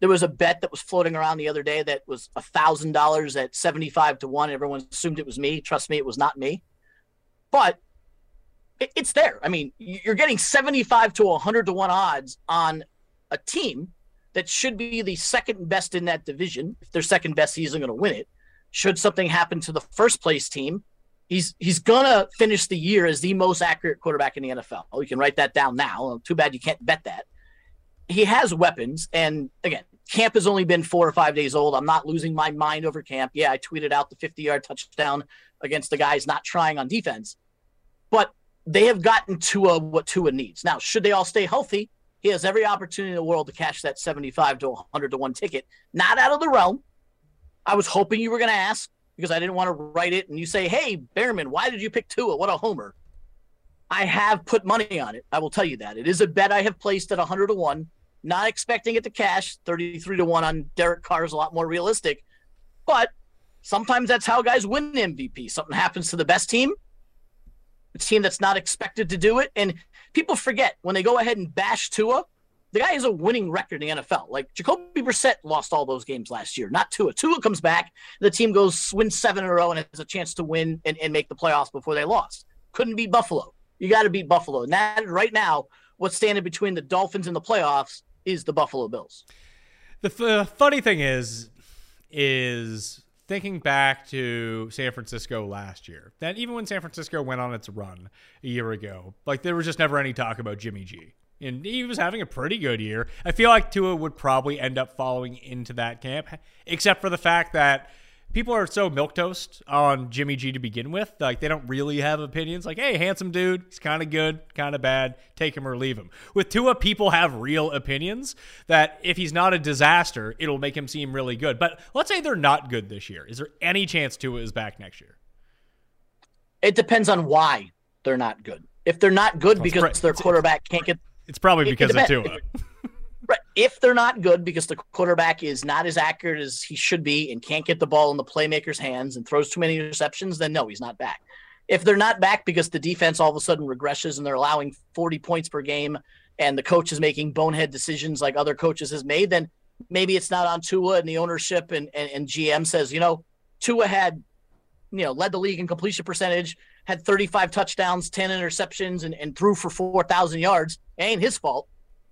there was a bet that was floating around the other day that was a thousand dollars at 75 to 1 everyone assumed it was me trust me it was not me but it's there i mean you're getting 75 to 100 to 1 odds on a team that should be the second best in that division if they're second best isn't going to win it should something happen to the first place team he's he's gonna finish the year as the most accurate quarterback in the NFL. Oh, you can write that down now. Too bad you can't bet that. He has weapons, and again, camp has only been four or five days old. I'm not losing my mind over camp. Yeah, I tweeted out the 50 yard touchdown against the guys not trying on defense, but they have gotten Tua what Tua needs. Now, should they all stay healthy? He has every opportunity in the world to cash that 75 to 100 to one ticket. Not out of the realm. I was hoping you were going to ask because I didn't want to write it and you say, hey, Behrman, why did you pick Tua? What a homer. I have put money on it. I will tell you that. It is a bet I have placed at 100 to 1, not expecting it to cash. 33 to 1 on Derek Carr is a lot more realistic. But sometimes that's how guys win MVP. Something happens to the best team, a team that's not expected to do it. And people forget when they go ahead and bash Tua, the guy has a winning record in the NFL. Like Jacoby Brissett lost all those games last year, not Tua. Tua comes back, the team goes wins seven in a row and has a chance to win and, and make the playoffs before they lost. Couldn't beat Buffalo. You got to beat Buffalo. And that right now, what's standing between the Dolphins and the playoffs is the Buffalo Bills. The f- uh, funny thing is, is thinking back to San Francisco last year, that even when San Francisco went on its run a year ago, like there was just never any talk about Jimmy G. And he was having a pretty good year. I feel like Tua would probably end up following into that camp, except for the fact that people are so milquetoast on Jimmy G to begin with. Like they don't really have opinions. Like, hey, handsome dude, he's kind of good, kind of bad. Take him or leave him. With Tua, people have real opinions that if he's not a disaster, it'll make him seem really good. But let's say they're not good this year. Is there any chance Tua is back next year? It depends on why they're not good. If they're not good because it's- their quarterback can't get It's probably It- it because of. Tua. Right. If they're not good because the quarterback is not as accurate as he should be and can't get the ball in the playmaker's hands and throws too many interceptions, then no, he's not back. If they're not back because the defense all of a sudden regresses and they're allowing 40 points per game and the coach is making bonehead decisions like other coaches has made, then maybe it's not on Tua and the ownership and, and, and GM says, you know, Tua had, you know, led the league in completion percentage, had 35 touchdowns, 10 interceptions, and, and threw for 4,000 yards. It ain't his fault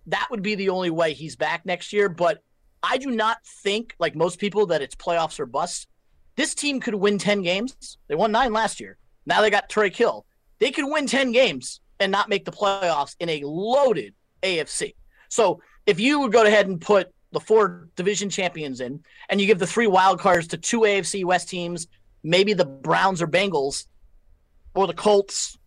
that would be the only way he's back next year. But I do not think, like most people, that it's playoffs or bust. This team could win 10 games. They won nine last year. Now they got Tyreek Hill. They could win 10 games and not make the playoffs in a loaded AFC. So if you would go ahead and put the four division champions in and you give the three wild cards to two AFC West teams, maybe the Browns or Bengals or the Colts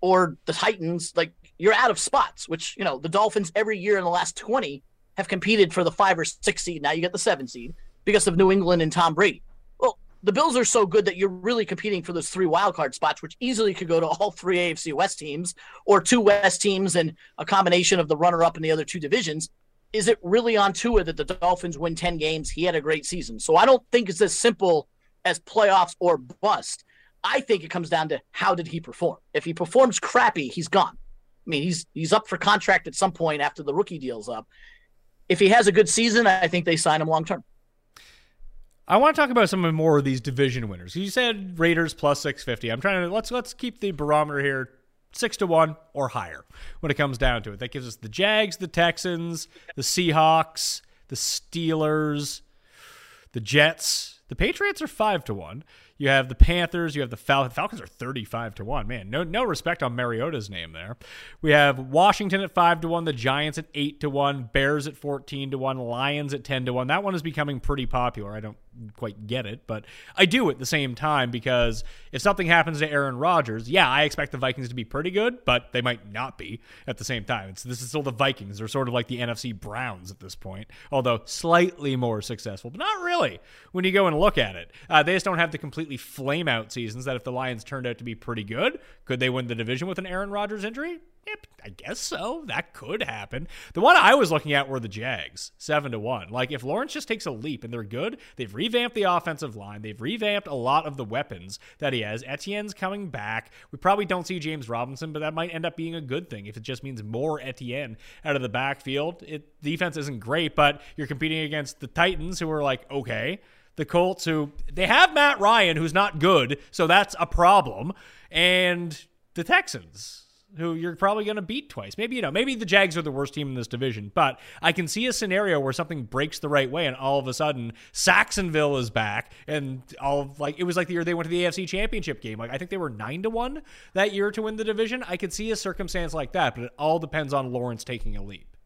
or the Titans, like you're out of spots, which, you know, the Dolphins every year in the last 20 have competed for the five or six seed. Now you get the seven seed because of New England and Tom Brady. Well, the Bills are so good that you're really competing for those three wildcard spots, which easily could go to all three AFC West teams or two West teams and a combination of the runner up in the other two divisions. Is it really on Tua that the Dolphins win 10 games? He had a great season. So I don't think it's as simple as playoffs or bust. I think it comes down to how did he perform? If he performs crappy, he's gone. I mean, he's he's up for contract at some point after the rookie deal's up. If he has a good season, I think they sign him long term. I want to talk about some of more of these division winners. You said Raiders plus 650. I'm trying to let's let's keep the barometer here 6 to 1 or higher when it comes down to it. That gives us the Jags, the Texans, the Seahawks, the Steelers, the Jets. The Patriots are 5 to 1. You have the Panthers, you have the Falcons. Falcons are 35 to 1. Man, no no respect on Mariota's name there. We have Washington at 5 to 1, the Giants at 8 to 1, Bears at 14 to 1, Lions at 10 to 1. That one is becoming pretty popular. I don't quite get it, but I do at the same time because if something happens to Aaron Rodgers, yeah, I expect the Vikings to be pretty good, but they might not be at the same time. It's, this is still the Vikings. They're sort of like the NFC Browns at this point, although slightly more successful, but not really when you go and look at it. Uh, they just don't have the completely flame out seasons that if the Lions turned out to be pretty good, could they win the division with an Aaron Rodgers injury? Yep, I guess so. That could happen. The one I was looking at were the Jags, seven to one. Like if Lawrence just takes a leap and they're good, they've revamped the offensive line. They've revamped a lot of the weapons that he has. Etienne's coming back. We probably don't see James Robinson, but that might end up being a good thing if it just means more Etienne out of the backfield. It defense isn't great, but you're competing against the Titans, who are like okay. The Colts, who they have Matt Ryan, who's not good, so that's a problem, and the Texans who you're probably going to beat twice. Maybe, you know, maybe the Jags are the worst team in this division, but I can see a scenario where something breaks the right way and all of a sudden Sacksonville is back and all of, like, it was like the year they went to the AFC championship game. Like, I think they were nine to one that year to win the division. I could see a circumstance like that, but it all depends on Lawrence taking a leap.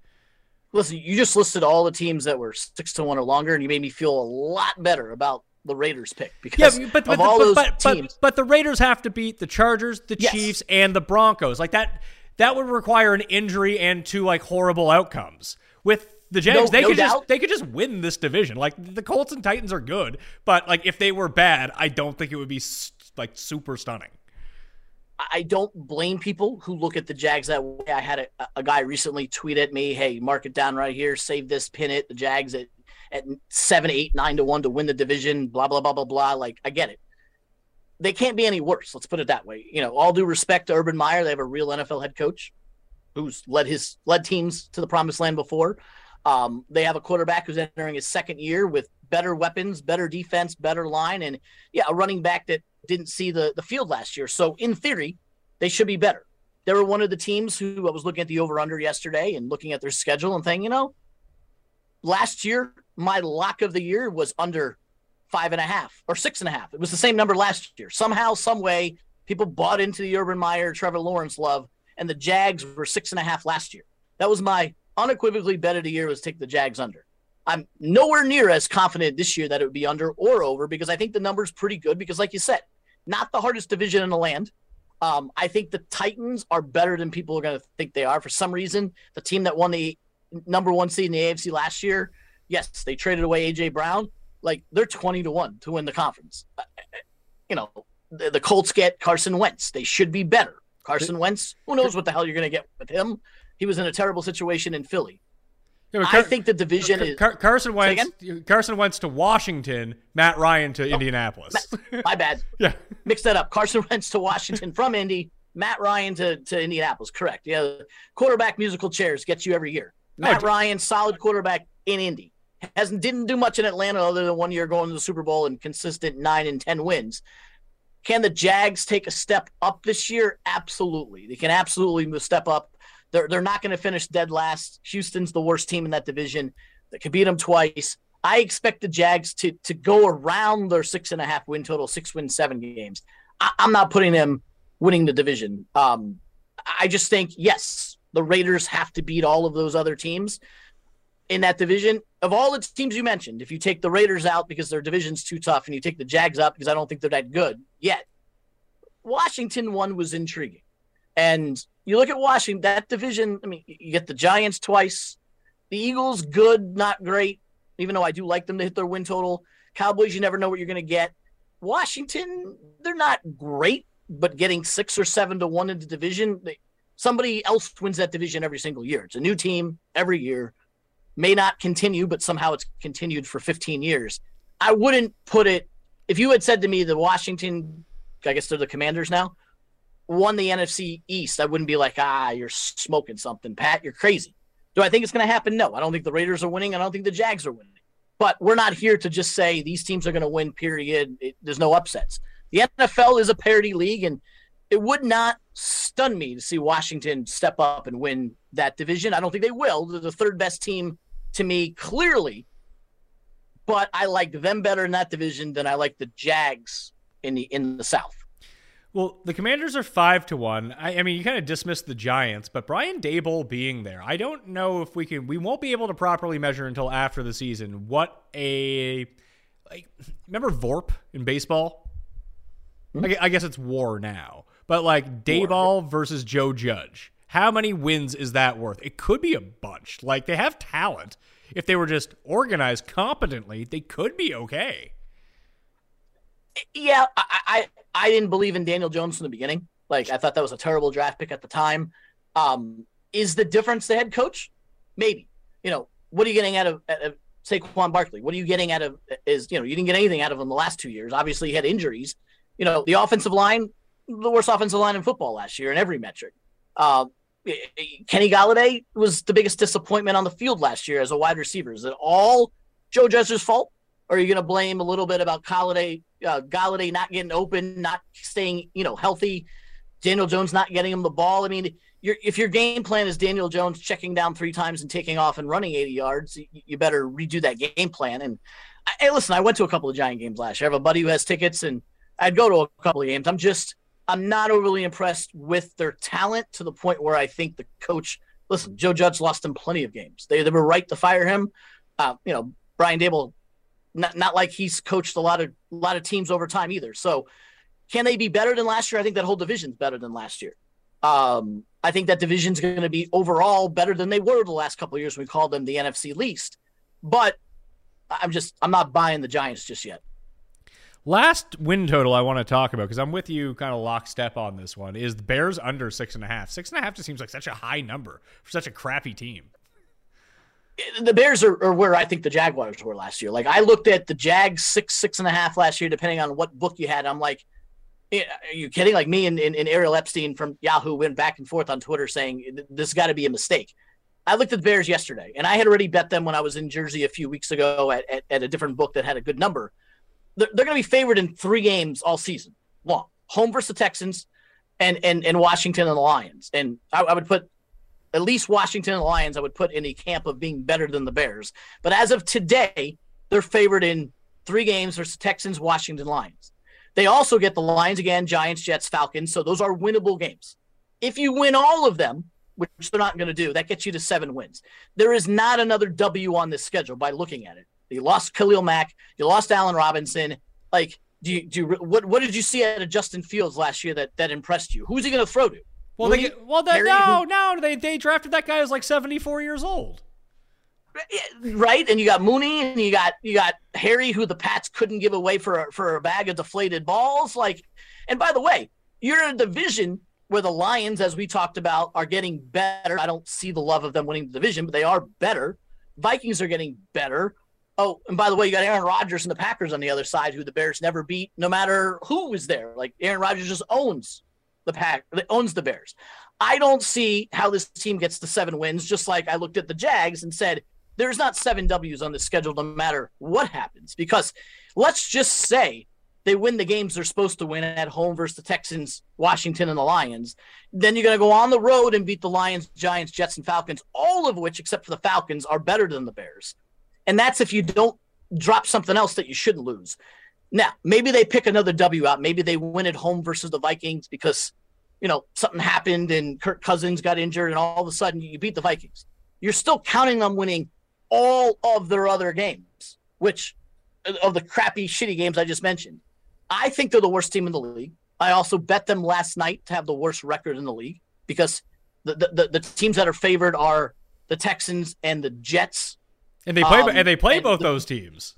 Listen, you just listed all the teams that were six to one or longer, and you made me feel a lot better about the Raiders pick because yeah, but, but, of all but, those but, teams. But, but the Raiders have to beat the Chargers, the Yes. Chiefs, and the Broncos. Like that, that would require an injury and two like horrible outcomes. With the Jags, No- they no could doubt. just they could just win this division. Like the Colts and Titans are good, but like if they were bad, I don't think it would be like super stunning. I don't blame people who look at the Jags that way. I had a, a guy recently tweet at me, "Hey, mark it down right here. Save this, pin it. The Jags at at seven, eight, nine to one to win the division. Blah blah blah blah blah. Like I get it. They can't be any worse. Let's put it that way. You know, all due respect to Urban Meyer, they have a real NFL head coach who's led his led teams to the promised land before. Um, they have a quarterback who's entering his second year with better weapons, better defense, better line, and yeah, a running back that didn't see the the field last year. So in theory, they should be better. they were one of the teams who I was looking at the over under yesterday and looking at their schedule and saying, you know, last year my lock of the year was under five and a half or six and a half. It was the same number last year. Somehow, some way, people bought into the Urban Meyer, Trevor Lawrence love, and the Jags were six and a half last year. That was my unequivocally bet of the year was take the Jags under. I'm nowhere near as confident this year that it would be under or over because I think the number's pretty good because, like you said, not the hardest division in the land. Um, I think the Titans are better than people are going to think they are. For some reason, the team that won the number one seed in the AFC last year, yes, they traded away AJ Brown. Like they're twenty to one to win the conference. Uh, you know, the, the Colts get Carson Wentz. They should be better. Carson Wentz. Who knows what the hell you're going to get with him? He was in a terrible situation in Philly. Yeah, I think the division Car- is Car- Carson Wentz. Carson Wentz to Washington. Matt Ryan to Indianapolis. my bad. yeah, Mix that up. Carson Wentz to Washington from Indy. Matt Ryan to, to Indianapolis. Correct. Yeah. Quarterback musical chairs gets you every year. Matt d- Ryan, solid quarterback in Indy. Hasn't didn't do much in Atlanta other than one year going to the Super Bowl and consistent nine and ten wins. Can the Jags take a step up this year? Absolutely. They can absolutely step up. They're they're not going to finish dead last. Houston's the worst team in that division. They could beat them twice. I expect the Jags to to go around their six and a half win total, six win seven games. I, I'm not putting them winning the division. Um, I just think yes, the Raiders have to beat all of those other teams in that division. Of all the teams you mentioned, if you take the Raiders out because their division's too tough, and you take the Jags out because I don't think they're that good yet, Washington one was intriguing. And you look at Washington, that division, I mean, you get the Giants twice, the Eagles, good, not great, even though I do like them to hit their win total. Cowboys, you never know what you're going to get. Washington, they're not great, but getting six or seven to one in the division, they, somebody else wins that division every single year. It's a new team every year. May not continue, but somehow it's continued for 15 years. I wouldn't put it, if you had said to me the Washington, I guess they're the commanders now, won the NFC East, I wouldn't be like, ah, you're smoking something, Pat. You're crazy. Do I think it's going to happen? No. I don't think the Raiders are winning. I don't think the Jags are winning. But we're not here to just say these teams are going to win, period. It, there's no upsets. The NFL is a parity league, and it would not stun me to see Washington step up and win that division. I don't think they will. They're the third best team to me, clearly. But I like them better in that division than I like the Jags in the in the South. Well, the Commanders are five to one. I, I mean, you kind of dismissed the Giants, but Brian Daboll being there, I don't know if we can. We won't be able to properly measure until after the season what a like. Remember VORP in baseball? Hmm? I, gue- I guess it's war now, but like Daboll versus Joe Judge. How many wins is that worth? It could be a bunch. Like they have talent. If they were just organized competently, they could be okay. yeah, I, I I didn't believe in Daniel Jones from the beginning. Like I thought that was a terrible draft pick at the time. Um, is the difference the head coach? Maybe. You know, what are you getting out of, out of Saquon Barkley? What are you getting out of is you know you didn't get anything out of him the last two years. Obviously, he had injuries. You know, the offensive line, the worst offensive line in football last year in every metric. Uh, Kenny Golladay was the biggest disappointment on the field last year as a wide receiver. Is it all Joe Judge's fault? Or are you going to blame a little bit about Golladay, uh, Golladay not getting open, not staying, you know, healthy, Daniel Jones not getting him the ball? I mean, if your game plan is Daniel Jones checking down three times and taking off and running 80 yards, you, you better redo that game plan. And I, hey, listen, I went to a couple of Giant games last year. I have a buddy who has tickets, and I'd go to a couple of games. I'm just I'm not overly impressed with their talent to the point where I think the coach. Listen, Joe Judge lost him plenty of games. They, they were right to fire him. Uh, you know, Brian Daboll, not not like he's coached a lot of a lot of teams over time either. So, can they be better than last year? I think that whole division's better than last year. Um, I think that division's going to be overall better than they were the last couple of years. We called them the NFC least, but I'm just I'm not buying the Giants just yet. Last win total I want to talk about because I'm with you kind of lockstep on this one is the Bears under six and a half. Six and a half just seems like such a high number for such a crappy team. the Bears are, are where I think the Jaguars were last year. Like I looked at the Jags six, six and a half last year, depending on what book you had. I'm like, "Eh, are you kidding? Like me and, and, and Ariel Epstein from Yahoo went back and forth on Twitter saying this got to be a mistake. I looked at the Bears yesterday, and I had already bet them when I was in Jersey a few weeks ago at, at, at a different book that had a good number. They're, they're going to be favored in three games all season long. Home versus the Texans, and and and Washington and the Lions. And I, I would put at least Washington and the Lions. I would put in a camp of being better than the Bears. But as of today, they're favored in three games versus Texans, Washington, Lions. They also get the Lions again, Giants, Jets, Falcons. So those are winnable games. If you win all of them, which they're not going to do, that gets you to seven wins. There is not another W on this schedule by looking at it. You lost Khalil Mack, you lost Allen Robinson. Like, do you do you, what? What did you see out of Justin Fields last year that that impressed you? Who's he going to throw to? Well, they well they, no no they they drafted that guy as like seventy four years old. Right, and you got Mooney, and you got you got Harry, who the Pats couldn't give away for a, for a bag of deflated balls. Like, and by the way, you're in a division where the Lions, as we talked about, are getting better. I don't see the love of them winning the division, but they are better. Vikings are getting better. Oh, and by the way, you got Aaron Rodgers and the Packers on the other side, who the Bears never beat, no matter who was there. Like Aaron Rodgers just owns the pack, owns the Bears. I don't see how this team gets to seven wins. Just like I looked at the Jags and said, there's not seven W's on the schedule, no matter what happens. Because let's just say they win the games they're supposed to win at home versus the Texans, Washington, and the Lions. Then you're going to go on the road and beat the Lions, Giants, Jets, and Falcons, all of which, except for the Falcons, are better than the Bears. And that's if you don't drop something else that you shouldn't lose. Now, maybe they pick another W out. Maybe they win at home versus the Vikings because, you know, something happened and Kirk Cousins got injured and all of a sudden you beat the Vikings. You're still counting on winning all of their other games, which uh, of the crappy, shitty games I just mentioned. I think they're the worst team in the league. I also bet them last night to have the worst record in the league because the, the, the teams that are favored are the Texans and the Jets and they play um, and they play and both the, those teams.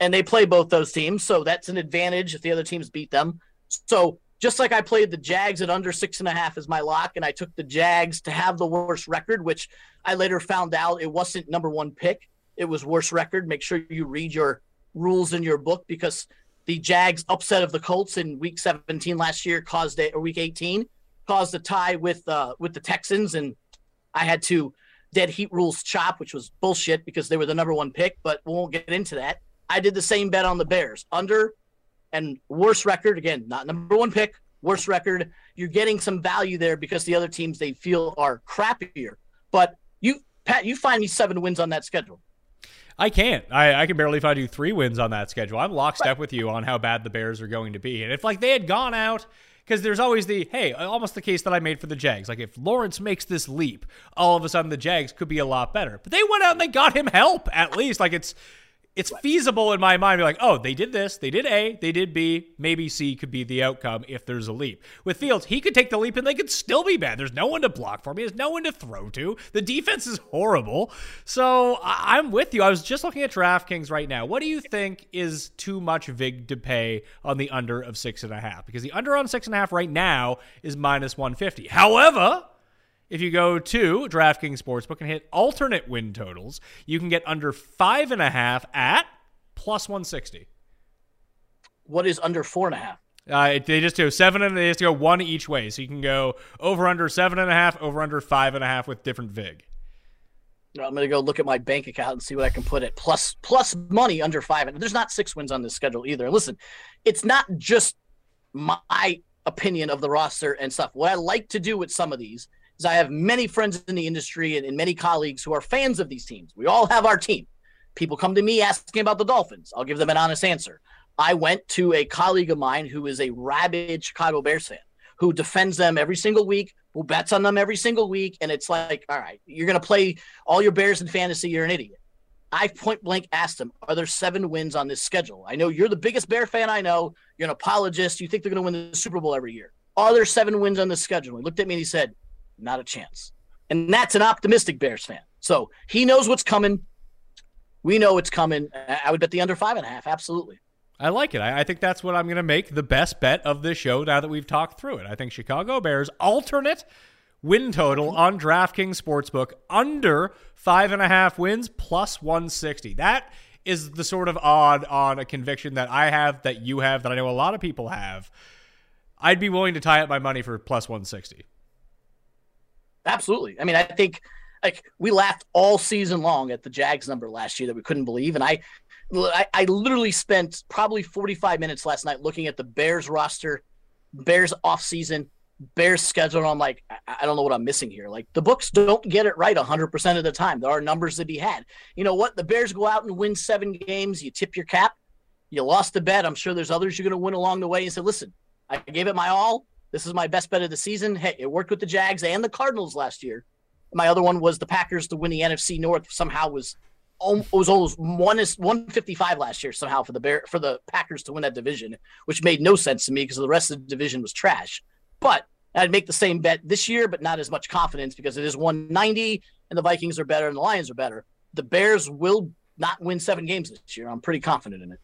And they play both those teams, so that's an advantage if the other teams beat them. So just like I played the Jags at under six and a half as my lock, and I took the Jags to have the worst record, which I later found out it wasn't number one pick. It was worst record. Make sure you read your rules in your book because the Jags upset of the Colts in week 17 last year caused a or week 18 caused a tie with uh with the Texans and I had to dead heat rules chop, which was bullshit because they were the number one pick, but we won't get into that. I did the same bet on the Bears under and worst record. Again, not number one pick, worst record. You're getting some value there because the other teams they feel are crappier. But you, Pat, you find me seven wins on that schedule. I can't. I, I can barely find you three wins on that schedule. I'm lockstep right. with you on how bad the Bears are going to be. And if like they had gone out because there's always the hey, almost the case that I made for the Jags. Like if Lawrence makes this leap, all of a sudden the Jags could be a lot better. But they went out and they got him help at least. Like it's it's feasible in my mind. To be like, oh, they did this, they did A, they did B, maybe C could be the outcome if there's a leap. With Fields, he could take the leap and they could still be bad. There's no one to block for me. There's no one to throw to. The defense is horrible. So I- am with you. I was just looking at DraftKings right now. What do you think is too much vig to pay on the under of six and a half? Because the under on six and a half right now is minus 150. However, if you go to DraftKings Sportsbook and hit alternate win totals, you can get under five and a half at plus 160. What is under four and a half? Uh, they just go seven and they just go one each way. So you can go over under seven and a half, over under five and a half with different VIG. I'm going to go look at my bank account and see what I can put at plus plus money under five. And there's not six wins on this schedule either. Listen, it's not just my opinion of the roster and stuff. What I like to do with some of these is I have many friends in the industry and, and many colleagues who are fans of these teams. We all have our team. People come to me asking about the Dolphins. I'll give them an honest answer. I went to a colleague of mine who is a rabid Chicago Bears fan who defends them every single week, who bets on them every single week. And it's like, all right, you're going to play all your Bears in fantasy. You're an idiot. I point blank asked him, are there seven wins on this schedule? I know you're the biggest Bear fan I know. You're an apologist. You think they're going to win the Super Bowl every year. Are there seven wins on this schedule? He looked at me and he said, not a chance. And that's an optimistic Bears fan. So he knows what's coming. We know it's coming. I would bet the under five and a half. Absolutely. I like it. I, think that's what I'm going to make the best bet of this show now that we've talked through it. I think Chicago Bears alternate win total on DraftKings Sportsbook under five and a half wins plus 160. That is the sort of odd on a conviction that I have, that you have, that I know a lot of people have. I'd be willing to tie up my money for plus 160. Absolutely. I mean, I think like we laughed all season long at the Jags number last year that we couldn't believe, and I, I, I literally spent probably 45 minutes last night looking at the Bears roster, Bears off season, Bears schedule, and I'm like, I, I don't know what I'm missing here. Like the books don't get it right 100% of the time. There are numbers to be had. You know what? The Bears go out and win seven games. You tip your cap. You lost the bet. I'm sure there's others you're going to win along the way. And said, listen, I gave it my all. This is my best bet of the season. Hey, it worked with the Jags and the Cardinals last year. My other one was the Packers to win the NFC North. Somehow was it was almost one is 155 last year somehow for the Bear for the Packers to win that division, which made no sense to me because the rest of the division was trash. But I'd make the same bet this year, but not as much confidence because it is 190 and the Vikings are better and the Lions are better. The Bears will not win seven games this year. I'm pretty confident in it.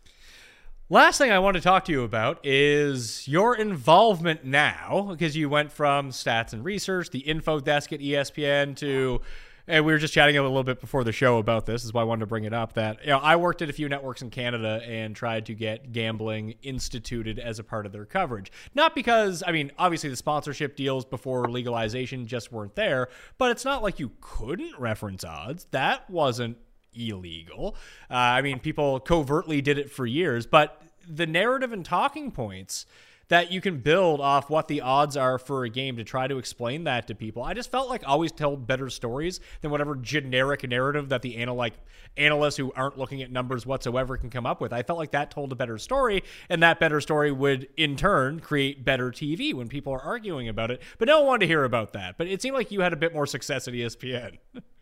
Last thing I want to talk to you about is your involvement now, because you went from stats and research, the info desk at ESPN, to and we were just chatting a little bit before the show about this. Is why I wanted to bring it up. That you know, I worked at a few networks in Canada and tried to get gambling instituted as a part of their coverage. Not because I mean, obviously the sponsorship deals before legalization just weren't there, but it's not like you couldn't reference odds. That wasn't illegal. Uh, I mean, people covertly did it for years, but the narrative and talking points that you can build off what the odds are for a game to try to explain that to people. I just felt like always told better stories than whatever generic narrative that the anal- like analysts who aren't looking at numbers whatsoever can come up with. I felt like that told a better story, and that better story would in turn create better TV when people are arguing about it. But no one wanted to hear about that. But it seemed like you had a bit more success at ESPN.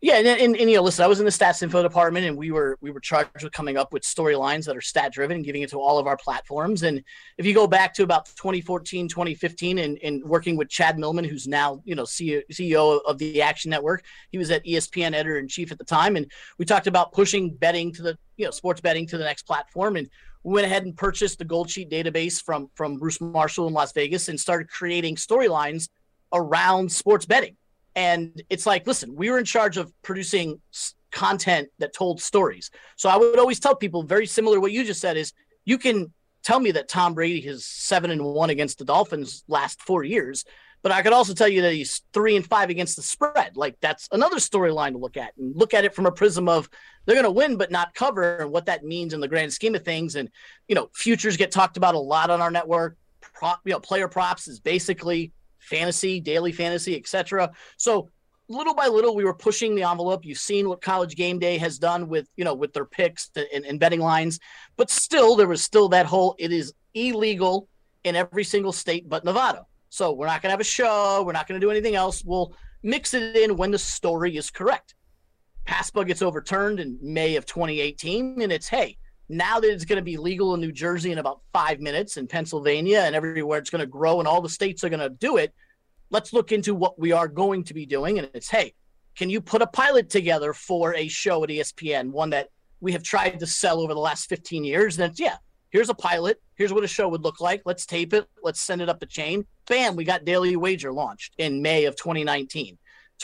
Yeah, and, and, and, you know, listen, I was in the stats info department, and we were we were charged with coming up with storylines that are stat driven and giving it to all of our platforms. And if you go back to about 2014, 2015, and, and working with Chad Millman, who's now you know CEO, of the Action Network, he was at ESPN editor in chief at the time, and we talked about pushing betting to the you know sports betting to the next platform, and we went ahead and purchased the Gold Sheet database from from Bruce Marshall in Las Vegas and started creating storylines around sports betting and it's like, listen, we were in charge of producing content that told stories. So I would always tell people very similar to what you just said is you can tell me that Tom Brady is seven and one against the Dolphins last four years, but I could also tell you that he's three and five against the spread. Like that's another storyline to look at and look at it from a prism of they're going to win but not cover and what that means in the grand scheme of things. And you know, futures get talked about a lot on our network. Prop, you know, player props is basically fantasy, daily fantasy, etc. So little by little, we were pushing the envelope. You've seen what College Game Day has done with you know with their picks and, and betting lines, but still there was still that whole it is illegal in every single state but Nevada. So we're not going to have a show. We're not going to do anything else. We'll mix it in when the story is correct. PASPA gets overturned in May of 2018, and it's hey, now that it's going to be legal in New Jersey in about five minutes, in Pennsylvania, and everywhere it's going to grow, and all the states are going to do it, let's look into what we are going to be doing. And it's, hey, can you put a pilot together for a show at ESPN, one that we have tried to sell over the last 15 years? And it's, yeah, here's a pilot. Here's what a show would look like. Let's tape it. Let's send it up the chain. Bam, we got Daily Wager launched in May of 2019.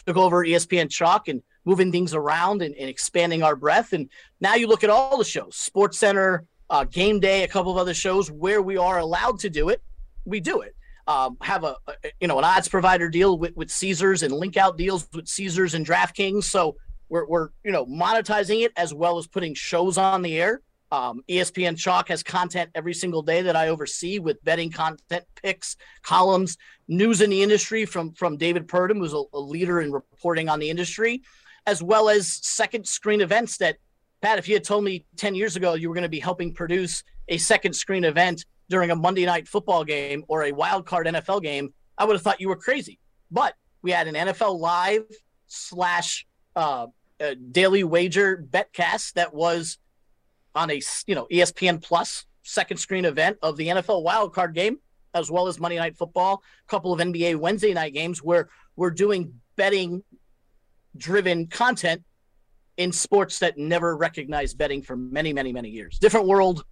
Took over ESPN Chalk and moving things around and, and, expanding our breadth. And now you look at all the shows, Sports Center, uh, Game Day, a couple of other shows where we are allowed to do it, we do it. Um, have a, a, you know an odds provider deal with, with Caesars and link out deals with Caesars and DraftKings. So we're, we're you know monetizing it as well as putting shows on the air. Um, ESPN Chalk has content every single day that I oversee with betting content, picks, columns, news in the industry from from David Purdum, who's a, a leader in reporting on the industry as well as second screen events that Pat, if you had told me 10 years ago you were going to be helping produce a second screen event during a Monday night football game or a wild card NFL game, I would have thought you were crazy. But we had an NFL live slash uh, daily wager betcast that was on a you know ESPN Plus second screen event of the NFL wild card game as well as Monday night football, a couple of NBA Wednesday night games where we're doing betting driven content in sports that never recognized betting for many, many, many years. Different world,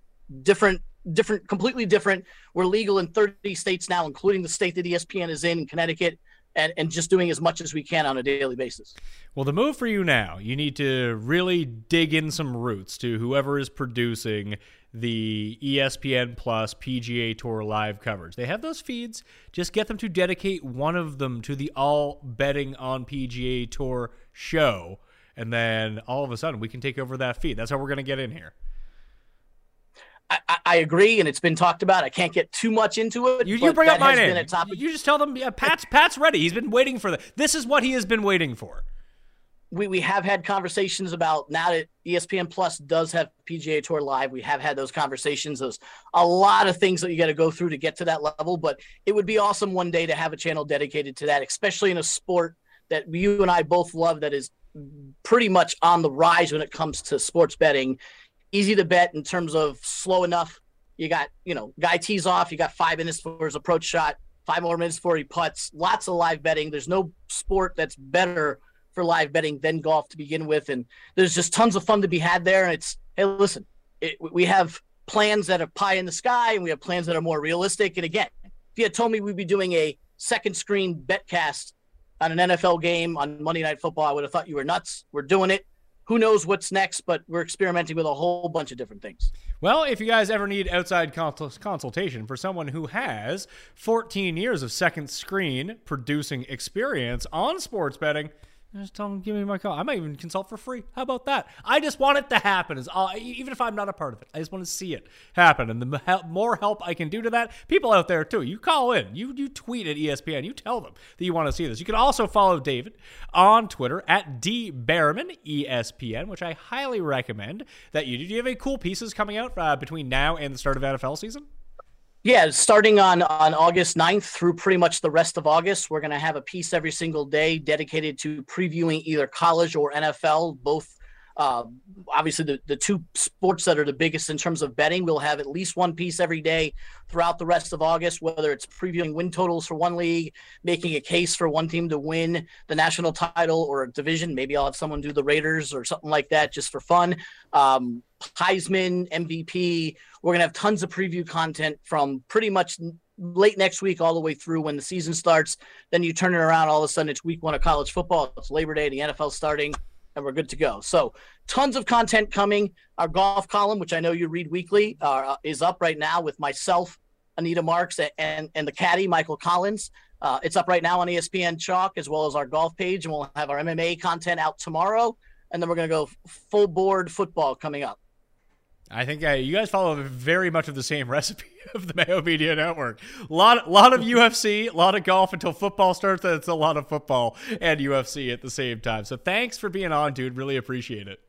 different, different, completely different. We're legal in 30 states now, including the state that ESPN is in, Connecticut. And, and just doing as much as we can on a daily basis. Well, the move for you now, you need to really dig in some roots to whoever is producing the ESPN Plus PGA Tour live coverage. They have those feeds. Just get them to dedicate one of them to the all betting on PGA Tour show. And then all of a sudden we can take over that feed. That's how we're going to get in here. I, I, agree, and it's been talked about. I can't get too much into it. You, you bring up my name. You just tell them, yeah, Pat's Pat's ready. He's been waiting for the. This is what he has been waiting for. We we have had conversations about now that ESPN Plus does have PGA Tour Live. We have had those conversations. There's a lot of things that you got to go through to get to that level, but it would be awesome one day to have a channel dedicated to that, especially in a sport that you and I both love. That is pretty much on the rise when it comes to sports betting easy to bet in terms of slow enough. You got, you know, guy tees off, you got five minutes for his approach shot, five more minutes before he puts. Lots of live betting. There's no sport that's better for live betting than golf to begin with. And there's just tons of fun to be had there. And it's, hey, listen, it, we have plans that are pie in the sky and we have plans that are more realistic. And again, if you had told me we'd be doing a second screen bet cast on an NFL game on Monday Night Football, I would have thought you were nuts. We're doing it who knows what's next, but we're experimenting with a whole bunch of different things. Well, if you guys ever need outside consultation for someone who has 14 years of second screen producing experience on sports betting, just tell them, give me my call. I might even consult for free. How about that? I just want it to happen. Even if I'm not a part of it, I just want to see it happen. And the help, more help I can do to that, people out there too. You call in, you you tweet at ESPN, you tell them that you want to see this. You can also follow David on Twitter at D Bearman ESPN, which I highly recommend that you do. Do you have any cool pieces coming out uh, between now and the start of NFL season? Yeah, starting on on August 9th through pretty much the rest of August, we're going to have a piece every single day dedicated to previewing either college or NFL, both uh, obviously the, the two sports that are the biggest in terms of betting. We'll have at least one piece every day throughout the rest of August, whether it's previewing win totals for one league, making a case for one team to win the national title or a division. Maybe I'll have someone do the Raiders or something like that just for fun. Um, Heisman, MVP. We're going to have tons of preview content from pretty much late next week all the way through when the season starts. Then you turn it around, all of a sudden it's week one of college football. It's Labor Day, the NFL starting, and we're good to go. So tons of content coming. Our golf column, which I know you read weekly, uh, is up right now with myself, Anita Marks, and, and the caddy, Michael Collins. Uh, it's up right now on ESPN Chalk as well as our golf page, and we'll have our MMA content out tomorrow. And then we're going to go full board football coming up. I think uh, you guys follow very much of the same recipe of the Mayo Media Network. A lot, lot of UFC, a lot of golf until football starts. It's a lot of football and UFC at the same time. So thanks for being on, dude. Really appreciate it.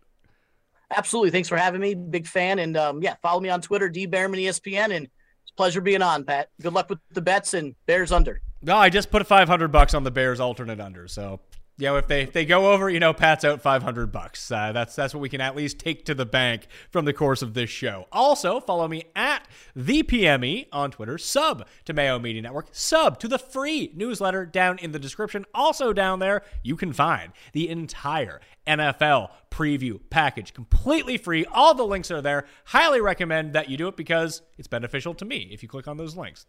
Absolutely. Thanks for having me. Big fan. And um, yeah, follow me on Twitter, D Bearman ESPN. And it's a pleasure being on, Pat. Good luck with the bets and Bears under. No, I just put 500 bucks on the Bears alternate under. So you know, if they if they go over, you know, Pat's out five hundred bucks. Uh, that's that's what we can at least take to the bank from the course of this show. Also, follow me at the PME on Twitter. Sub to Mayo Media Network. Sub to the free newsletter down in the description. Also down there, you can find the entire NFL preview package completely free. All the links are there. Highly recommend that you do it because it's beneficial to me if you click on those links.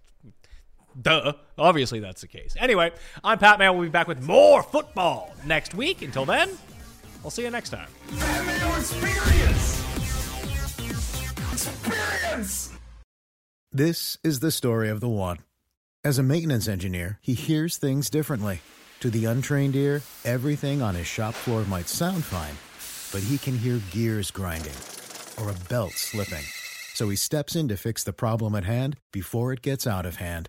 Duh. Obviously, that's the case. Anyway, I'm Pat Mayo. We'll be back with more football next week. Until then, I'll see you next time. Experience. Experience. This is the story of the one. As a maintenance engineer, he hears things differently. To the untrained ear, everything on his shop floor might sound fine, but he can hear gears grinding or a belt slipping. So he steps in to fix the problem at hand before it gets out of hand